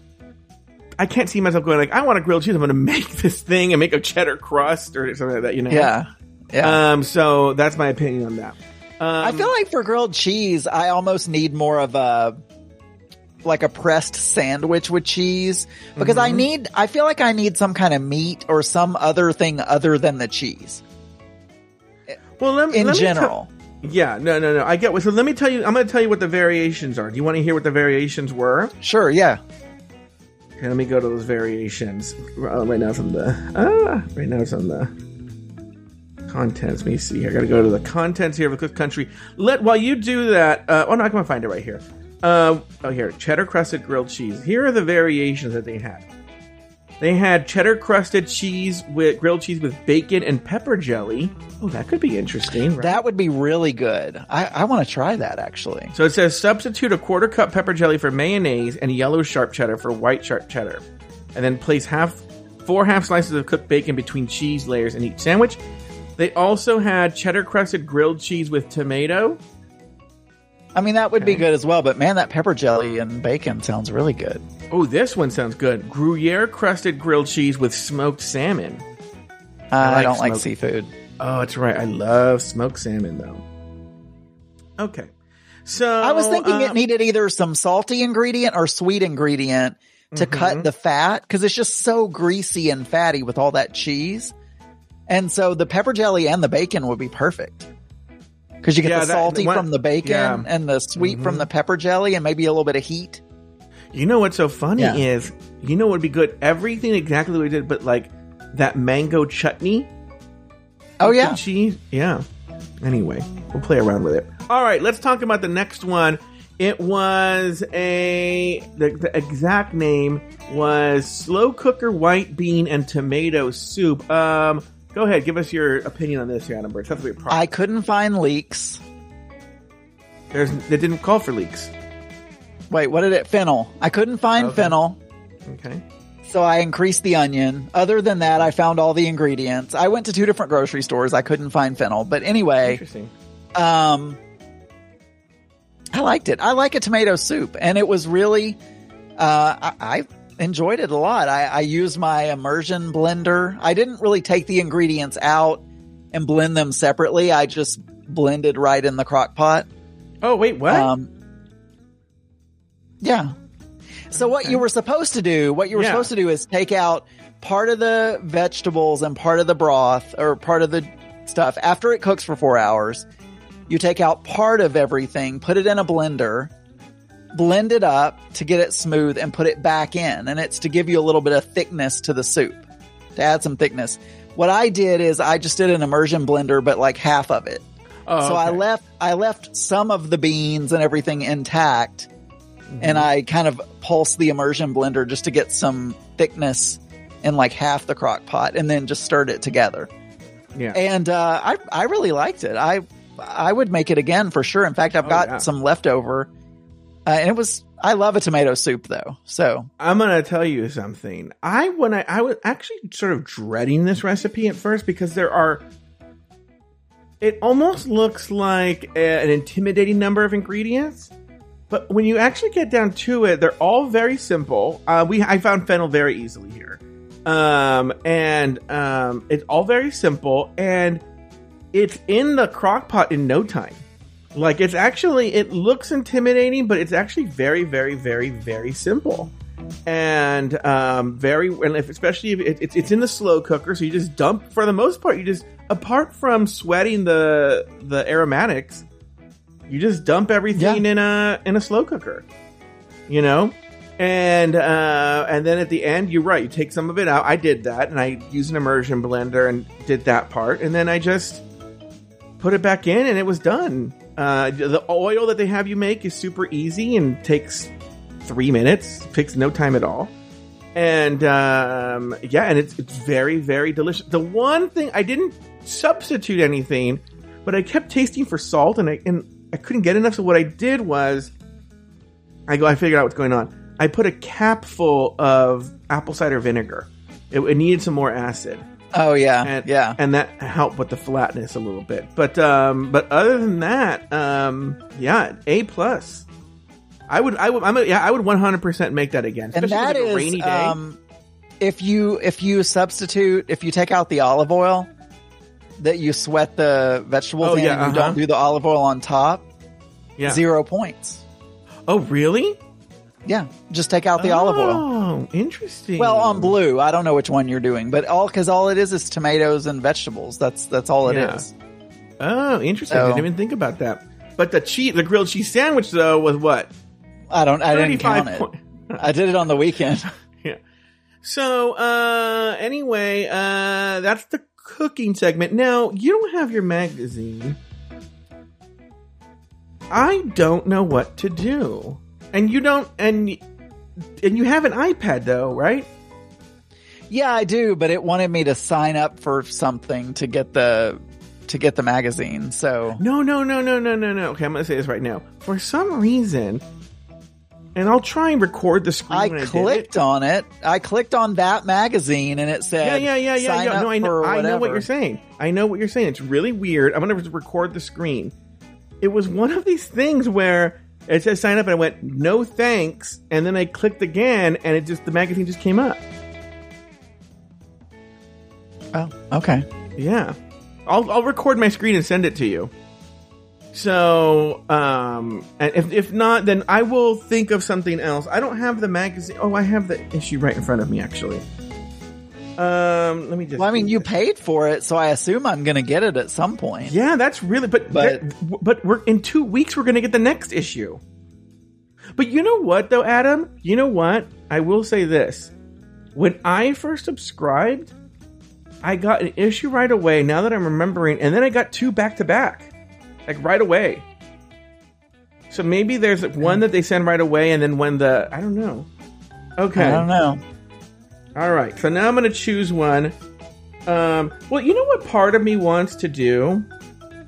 I can't see myself going like I want a grilled cheese. I'm going <laughs> to make this thing and make a cheddar crust or something like that. You know? Yeah. Yeah. Um. So that's my opinion on that. Um, I feel like for grilled cheese, I almost need more of a like a pressed sandwich with cheese because I need I feel like I need some kind of meat or some other thing other than the cheese well, let, in let general. yeah. No. No. No. I get. what So let me tell you. I'm going to tell you what the variations are. Do you want to hear what the variations were? Sure, yeah. Okay, let me go to those variations. Uh, right now it's on the ah, right now it's on the contents. Let me see here. I got to go to the contents here of the Cook's Country. Let while you do that. Uh, oh no, I can find it right here. Uh, oh, here, cheddar crusted grilled cheese. Here are the variations that they had. They had cheddar crusted cheese with grilled cheese with bacon and pepper jelly. Oh, that could be interesting. Right? That would be really good. I, I want to try that actually. So it says substitute a quarter cup pepper jelly for mayonnaise and yellow sharp cheddar for white sharp cheddar. And then place half four half slices of cooked bacon between cheese layers in each sandwich. They also had cheddar crusted grilled cheese with tomato. I mean, that would be good as well, but man, that pepper jelly and bacon sounds really good. Oh, this one sounds good. Gruyere crusted grilled cheese with smoked salmon. I, like don't like seafood. Oh, that's right. I love smoked salmon though. Okay. So I was thinking um, it needed either some salty ingredient or sweet ingredient to Mm-hmm. cut the fat because it's just so greasy and fatty with all that cheese. And so the pepper jelly and the bacon would be perfect. Because you get Yeah, the that- salty from the bacon yeah. Mm-hmm. and the sweet from the pepper jelly and maybe a little bit of heat. You know what's so funny Yeah. is, you know what would be good? Everything exactly way we did, but like that mango chutney. Oh yeah. cheese. Yeah. Anyway, we'll play around with it. All right, let's talk about the next one. It was a the, the exact name was slow cooker white bean and tomato soup. Um, go ahead, give us your opinion on this, Birch. That's problem. I couldn't find leeks. There's they didn't call for leeks. Wait, what did it? Fennel. I couldn't find Okay. fennel. Okay. So I increased the onion. Other than that, I found all the ingredients. I went to two different grocery stores. I couldn't find fennel. But anyway, Interesting. um, I liked it. I like a tomato soup, and it was really, uh, I, I enjoyed it a lot. I, I used my immersion blender. I didn't really take the ingredients out and blend them separately. I just blended right in the crock pot. Oh wait, what? Um, yeah. So what you were supposed to do, what you were Yeah. supposed to do is take out part of the vegetables and part of the broth or part of the stuff after it cooks for four hours. You take out part of everything, put it in a blender, blend it up to get it smooth and put it back in. And it's to give you a little bit of thickness to the soup, to add some thickness. What I did is I just did an immersion blender, but like half of it. oh, So I left I left some of the beans and everything intact, and I kind of pulsed the immersion blender just to get some thickness in like half the crock pot, and then just stirred it together. Yeah. And uh, I I really liked it. I I would make it again for sure. In fact, I've Oh, got yeah. some leftover, uh, and it was I love a tomato soup though. So I'm gonna tell you something. I when I I was actually sort of dreading this recipe at first because there are. It almost looks like a- an intimidating number of ingredients, but when you actually get down to it, they're all very simple. Uh, we I found fennel very easily here, um, and um, it's all very simple, and it's in the crock pot in no time. Like it's actually it looks intimidating, but it's actually very, very, very, very simple, and um, very and if, especially if it, it's it's in the slow cooker, so you just dump for the most part. You just apart from sweating the the aromatics, you just dump everything in a in a slow cooker, you know. And uh, and then at the end, you're right. You take some of it out. I did that, and I used an immersion blender and did that part. And then I just put it back in and it was done. Uh, the oil that they have you make is super easy and takes three minutes, takes no time at all. And um, yeah, and it's it's very very delicious. The one thing I didn't substitute anything, but I kept tasting for salt and I and I couldn't get enough. So what I did was, I go I figured out what's going on. I put a cap full of apple cider vinegar. It, it needed some more acid oh yeah and yeah and that helped with the flatness a little bit. But um, but other than that, um, yeah, a plus. I would, I would, I'm a, yeah, I would 100 percent make that again, and especially that with like is rainy day. um, if you if you substitute if you take out the olive oil that you sweat the vegetables Oh, in yeah, and you uh-huh. don't do the olive oil on top yeah. zero points Oh, really? Yeah just take out the olive oil Oh, interesting. well on blue i don't know which one you're doing but all because all it is is tomatoes and vegetables that's that's all it is. Yeah. Oh, interesting. I didn't even think about that. But the cheese, the grilled cheese sandwich though was what? i don't i didn't 35 count it point- i did it on the weekend <laughs> yeah. So, uh, anyway, uh, that's the cooking segment. Now, you don't have your magazine. I don't know what to do. And you don't, and, and you have an iPad though, right? yeah i do but it wanted me to sign up for something to get the to get the magazine so No, no, no, no, no, no, no. Okay, I'm gonna say this right now. For some reason, and I'll try and record the screen. I clicked it. on it. I clicked on that magazine and it said, yeah, yeah, yeah, yeah. up No, I know. I know what you're saying. I know what you're saying. It's really weird. I'm gonna record the screen. It was one of these things where it says sign up, and I went no thanks, and then I clicked again, and it just the magazine just came up. Oh, okay. Yeah, I'll I'll record my screen and send it to you. So, um, and if if not, then I will think of something else. I don't have the magazine. Oh, I have the issue right in front of me, actually. Um, let me just. Well, I mean, you paid for it, so I assume I'm going to get it at some point. Yeah, that's really. But But- but but we're in two weeks. We're gonna get the next issue. But you know what, though, Adam? You know what? I will say this: when I first subscribed, I got an issue right away. Now that I'm remembering, and then I got two back to back, like right away. So maybe there's one that they send right away, and then when the I don't know. Okay. I don't know. All right, so now I'm going to choose one. Um, well, you know what part of me wants to do?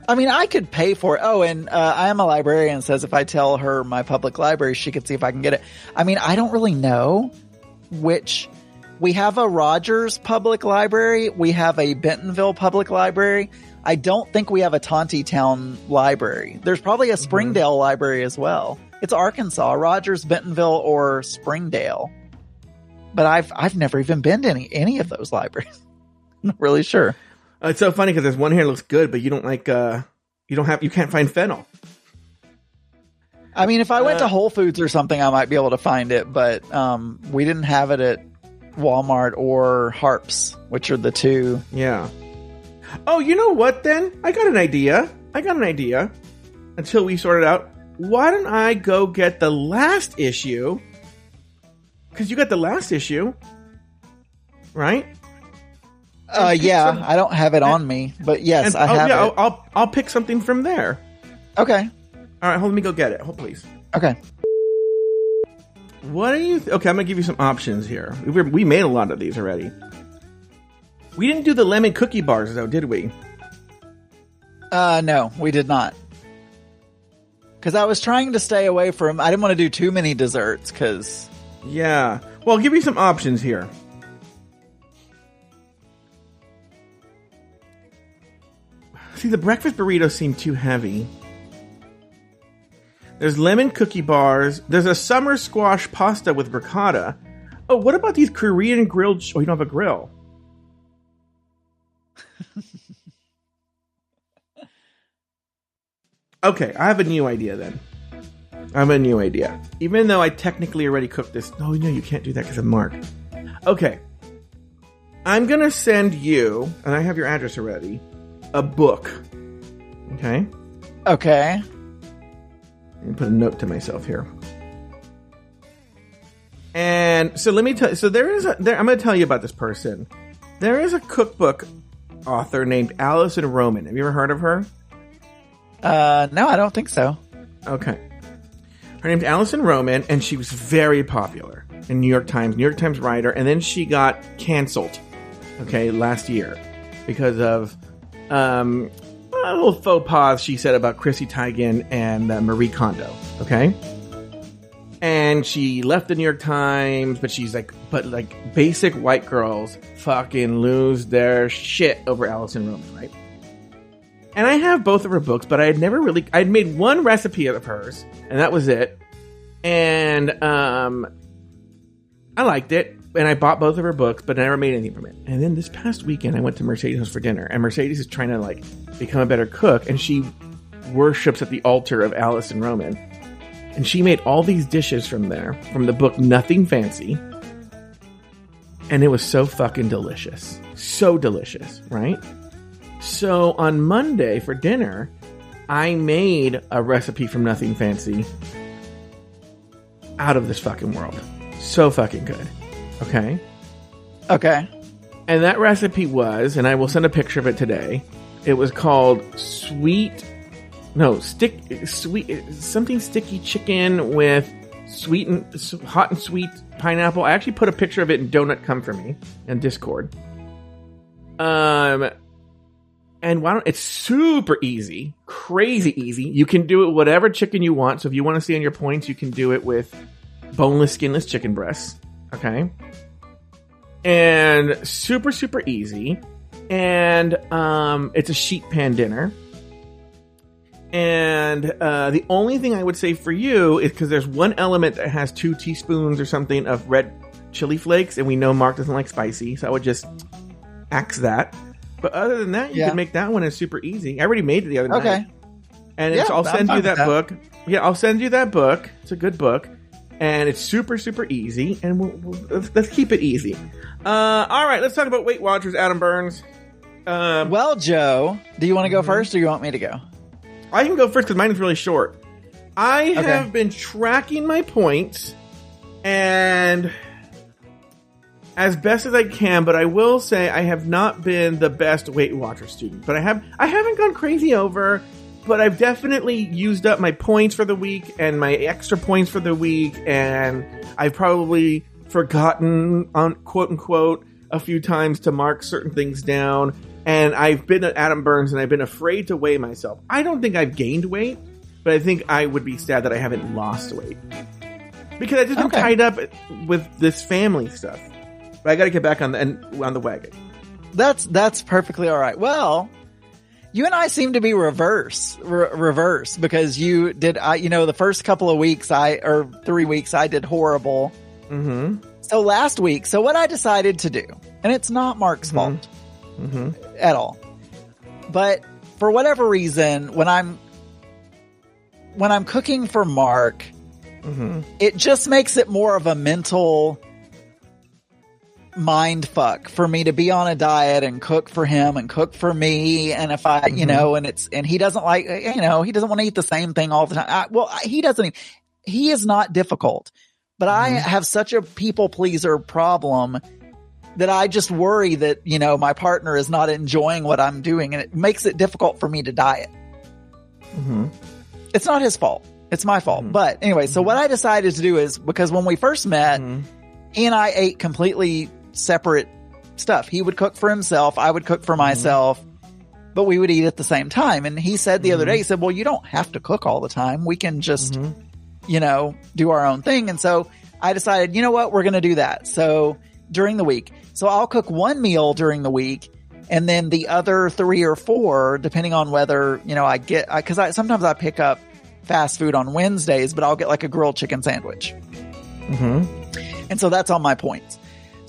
I mean, I could pay for it. Oh, and uh, I am a librarian. Says if I tell her my public library, she could see if I can get it. I mean, I don't really know which. We have a Rogers Public Library. We have a Bentonville Public Library. I don't think we have a Tontitown Library. There's probably a Springdale Library as well. It's Arkansas, Rogers, Bentonville, or Springdale. But I've I've never even been to any any of those libraries. I'm <laughs> Not really sure. Uh, it's so funny because there's one here that looks good, but you don't like. uh You don't have. You can't find fennel. I mean, if I went Uh, to Whole Foods or something, I might be able to find it, but um, we didn't have it at Walmart or Harps, which are the two. Yeah. Oh, you know what? Then I got an idea. I got an idea. Until we sort it out, why don't I go get the last issue? Because you got the last issue, right? Uh, yeah, some- I don't have it on me, but yes, And- I oh, have yeah, it. I'll, I'll I'll pick something from there. okay, All right, hold. Let me go get it. Hold, please. okay. What are you? Th- okay, I'm gonna give you some options here. We, we made a lot of these already. We didn't do the lemon cookie bars though, did we? Uh, no, we did not. Because I was trying to stay away from. I didn't want to do too many desserts. Because Yeah. Well, I'll give you some options here. See, the breakfast burritos seem too heavy. There's lemon cookie bars. There's a summer squash pasta with ricotta. Oh, what about these Korean grilled? Ch- oh, you don't have a grill. <laughs> okay, I have a new idea then. I have a new idea. Even though I technically already cooked this. No, no, you can't do that because of Mark. Okay. I'm going to send you, and I have your address already, a book. Okay? okay, Let me put a note to myself here. And so let me tell so there is a there I'm going to tell you about this person. There is a cookbook author named Alison Roman. Have you ever heard of her? uh, no, I don't think so. Okay. Her name's Alison Roman, and she was very popular in New York Times, New York Times writer, and then she got canceled, okay, last year because of um, a little faux pas she said about Chrissy Teigen and uh, Marie Kondo, okay? And she left the New York Times, but she's like, but like basic white girls fucking lose their shit over Alison Roman, right? And I have both of her books, but I had never really I'd made one recipe of hers, and that was it. And um I liked it, and I bought both of her books, but I never made anything from it. And then this past weekend I went to Mercedes' house for dinner, and Mercedes is trying to like become a better cook, and she worships at the altar of Alison Roman. And she made all these dishes from there, from the book Nothing Fancy. And it was so fucking delicious. So delicious, right? So on Monday for dinner, I made a recipe from Nothing Fancy out of this fucking world. So fucking good. Okay? Okay, And that recipe was, and I will send a picture of it today. It was called sweet, no, stick, sweet, something sticky chicken with sweet and hot and sweet pineapple. I actually put a picture of it in Donut Come For Me in Discord. Um, and why don't, it's super easy, crazy easy. You can do it whatever chicken you want. So if you want to see on your points, you can do it with boneless, skinless chicken breasts. Okay and super super easy and um it's a sheet pan dinner and uh the only thing i would say for you is because there's one element that has two teaspoons or something of red chili flakes and we know mark doesn't like spicy so i would just axe that but other than that you Yeah. can make that one is super easy i already made it the other night okay, and it's, Yeah, I'll send you that, that. book. Yeah, I'll send you that book. It's a good book, and it's super super easy. And we'll, we'll, let's, let's keep it easy. Uh, all right, let's talk about Weight Watchers. Adam Burns. Um, well, Joe, do you want to go Mhm. first, or you want me to go? I can go first because mine is really short. I Okay. have been tracking my points, and as best as I can, but I will say I have not been the best Weight Watcher student. But I have I haven't gone crazy over, but I've definitely used up my points for the week and my extra points for the week, and I've probably forgotten on quote unquote a few times to mark certain things down. And I've been at Adam Burns and I've been afraid to weigh myself. I don't think I've gained weight, but I think I would be sad that I haven't lost weight. Because I just been Okay. tied up with this family stuff. But I gotta get back on the and on the wagon. That's that's perfectly all right. Well, you and I seem to be reverse, re- reverse because you did. I, you know, the first couple of weeks, I or three weeks, I did horrible. Mm-hmm. So last week, so what I decided to do, and it's not Mark's mm-hmm. fault mm-hmm. at all, but for whatever reason, when I'm when I'm cooking for Mark, mm-hmm. it just makes it more of a mental mind fuck for me to be on a diet and cook for him and cook for me. And if I, you mm-hmm. know, and it's, and he doesn't like, you know, he doesn't want to eat the same thing all the time. I, well, he doesn't, even- he is not difficult, but I mm-hmm. have such a people pleaser problem that I just worry that, you know, my partner is not enjoying what I'm doing and it makes it difficult for me to diet. Mm-hmm. It's not his fault. It's my fault. But anyway, so what I decided to do is because when we first met, he and I ate completely separate stuff. He would cook for himself. I would cook for mm-hmm. myself, but we would eat at the same time. And he said the other mm-hmm. day, he said, well, you don't have to cook all the time. We can just, mm-hmm. you know, do our own thing. And so I decided, you know what? We're going to do that. So during the week, so I'll cook one meal during the week. And then the other three or four, depending on whether, you know, I get, I, cause I, sometimes I pick up fast food on Wednesdays, but I'll get like a grilled chicken sandwich. And so that's all my points.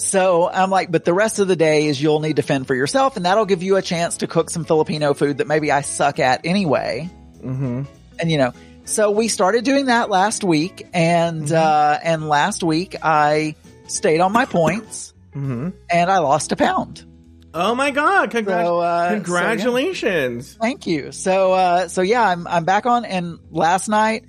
So I'm like, but the rest of the day is you'll need to fend for yourself and that'll give you a chance to cook some Filipino food that maybe I suck at anyway. Mm-hmm. And you know, so we started doing that last week and, uh, and last week I stayed on my points <laughs> and I lost a pound. Oh my god! Congra- So, uh, so, yeah. congratulations. Thank you. So, uh, so yeah, I'm, I'm back on and last night,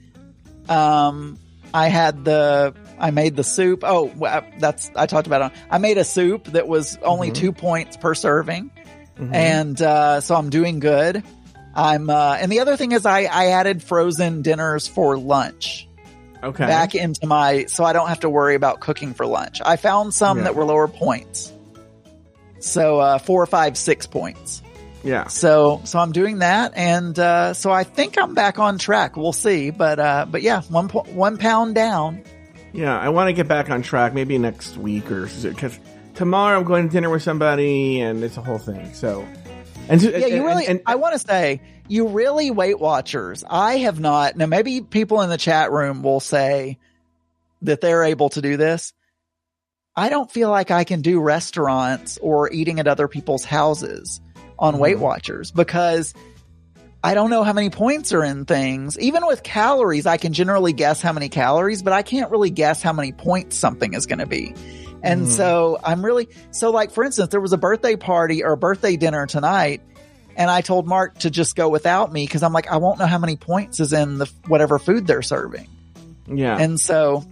um, I had the, I made the soup. Oh, well, that's, I talked about it. I made a soup that was only two points per serving. And, uh, so I'm doing good. I'm, uh, and the other thing is I, I added frozen dinners for lunch Okay. back into my, so I don't have to worry about cooking for lunch. I found some Yeah. that were lower points. So, uh, four, five, six points. yeah. So, so I'm doing that, and uh, so I think I'm back on track. We'll see, but uh, but yeah, one po- one pound down. Yeah, I want to get back on track maybe next week or because tomorrow I'm going to dinner with somebody and it's a whole thing. So, and Yeah, you and- really. and, I want to say you really Weight Watchers. I have not. Now, maybe people in the chat room will say that they're able to do this. I don't feel like I can do restaurants or eating at other people's houses on Weight mm-hmm. Watchers because I don't know how many points are in things. Even with calories, I can generally guess how many calories, but I can't really guess how many points something is going to be. And so I'm really, so like, for instance, there was a birthday party or a birthday dinner tonight and I told Mark to just go without me because I'm like, I won't know how many points is in the whatever food they're serving. yeah, And so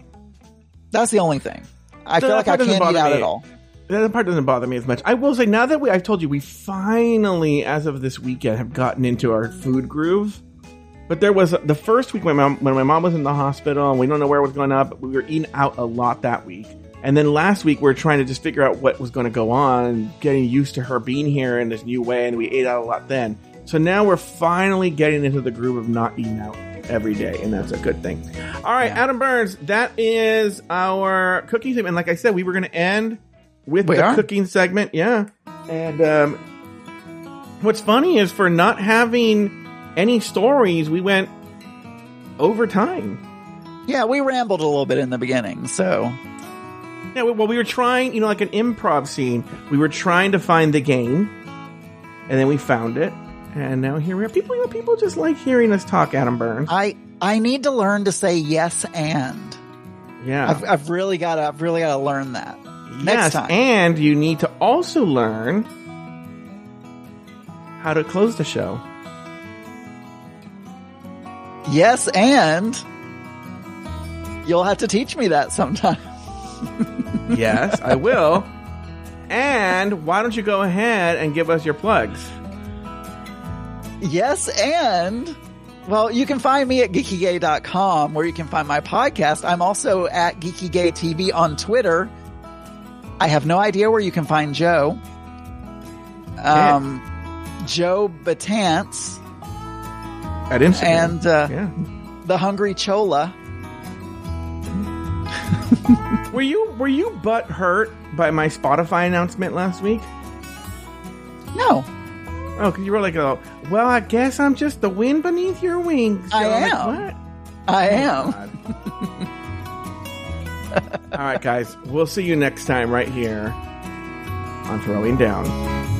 that's the only thing. I So feel like I can't eat out me. at all. That part doesn't bother me as much. I will say now that we, I've told you, we finally, as of this weekend, have gotten into our food groove. But there was the first week when my mom, when my mom was in the hospital and we don't know where it was going up. But we were eating out a lot that week. And then last week we were trying to just figure out what was going to go on and getting used to her being here in this new way. And we ate out a lot then. So now we're finally getting into the groove of not eating out every day, and that's a good thing. All right, Adam Burns, that is our cooking segment. And like I said, we were going to end with We the are? cooking segment. Yeah. And um, what's funny is for not having any stories, we went over time. Yeah, we rambled a little bit in the beginning. So Yeah, well, we were trying, you know, like an improv scene. We were trying to find the game, and then we found it, and now here we are. People, you know, people just like hearing us talk. Adam Burns. I, I need to learn to say yes and. Yeah. I've, I've really got to, I've really got to learn that. Yes, and you need to also learn how to close the show. yes and. You'll have to teach me that sometime. <laughs> Yes, I will. And why don't you go ahead and give us your plugs? Yes, and well, you can find me at geekygay.com where you can find my podcast. I'm also at geekygay TV on Twitter. I have no idea where you can find Joe. Um, Joe Betance At Instagram. and uh, yeah. the Hungry Chola. <laughs> Were you were you butt hurt by my Spotify announcement last week? No, Oh, because you were like, "Oh, well, I guess I'm just the wind beneath your wings." I I'm like, what? I am. <laughs> All right, guys. We'll see you next time right here on Throwing Down.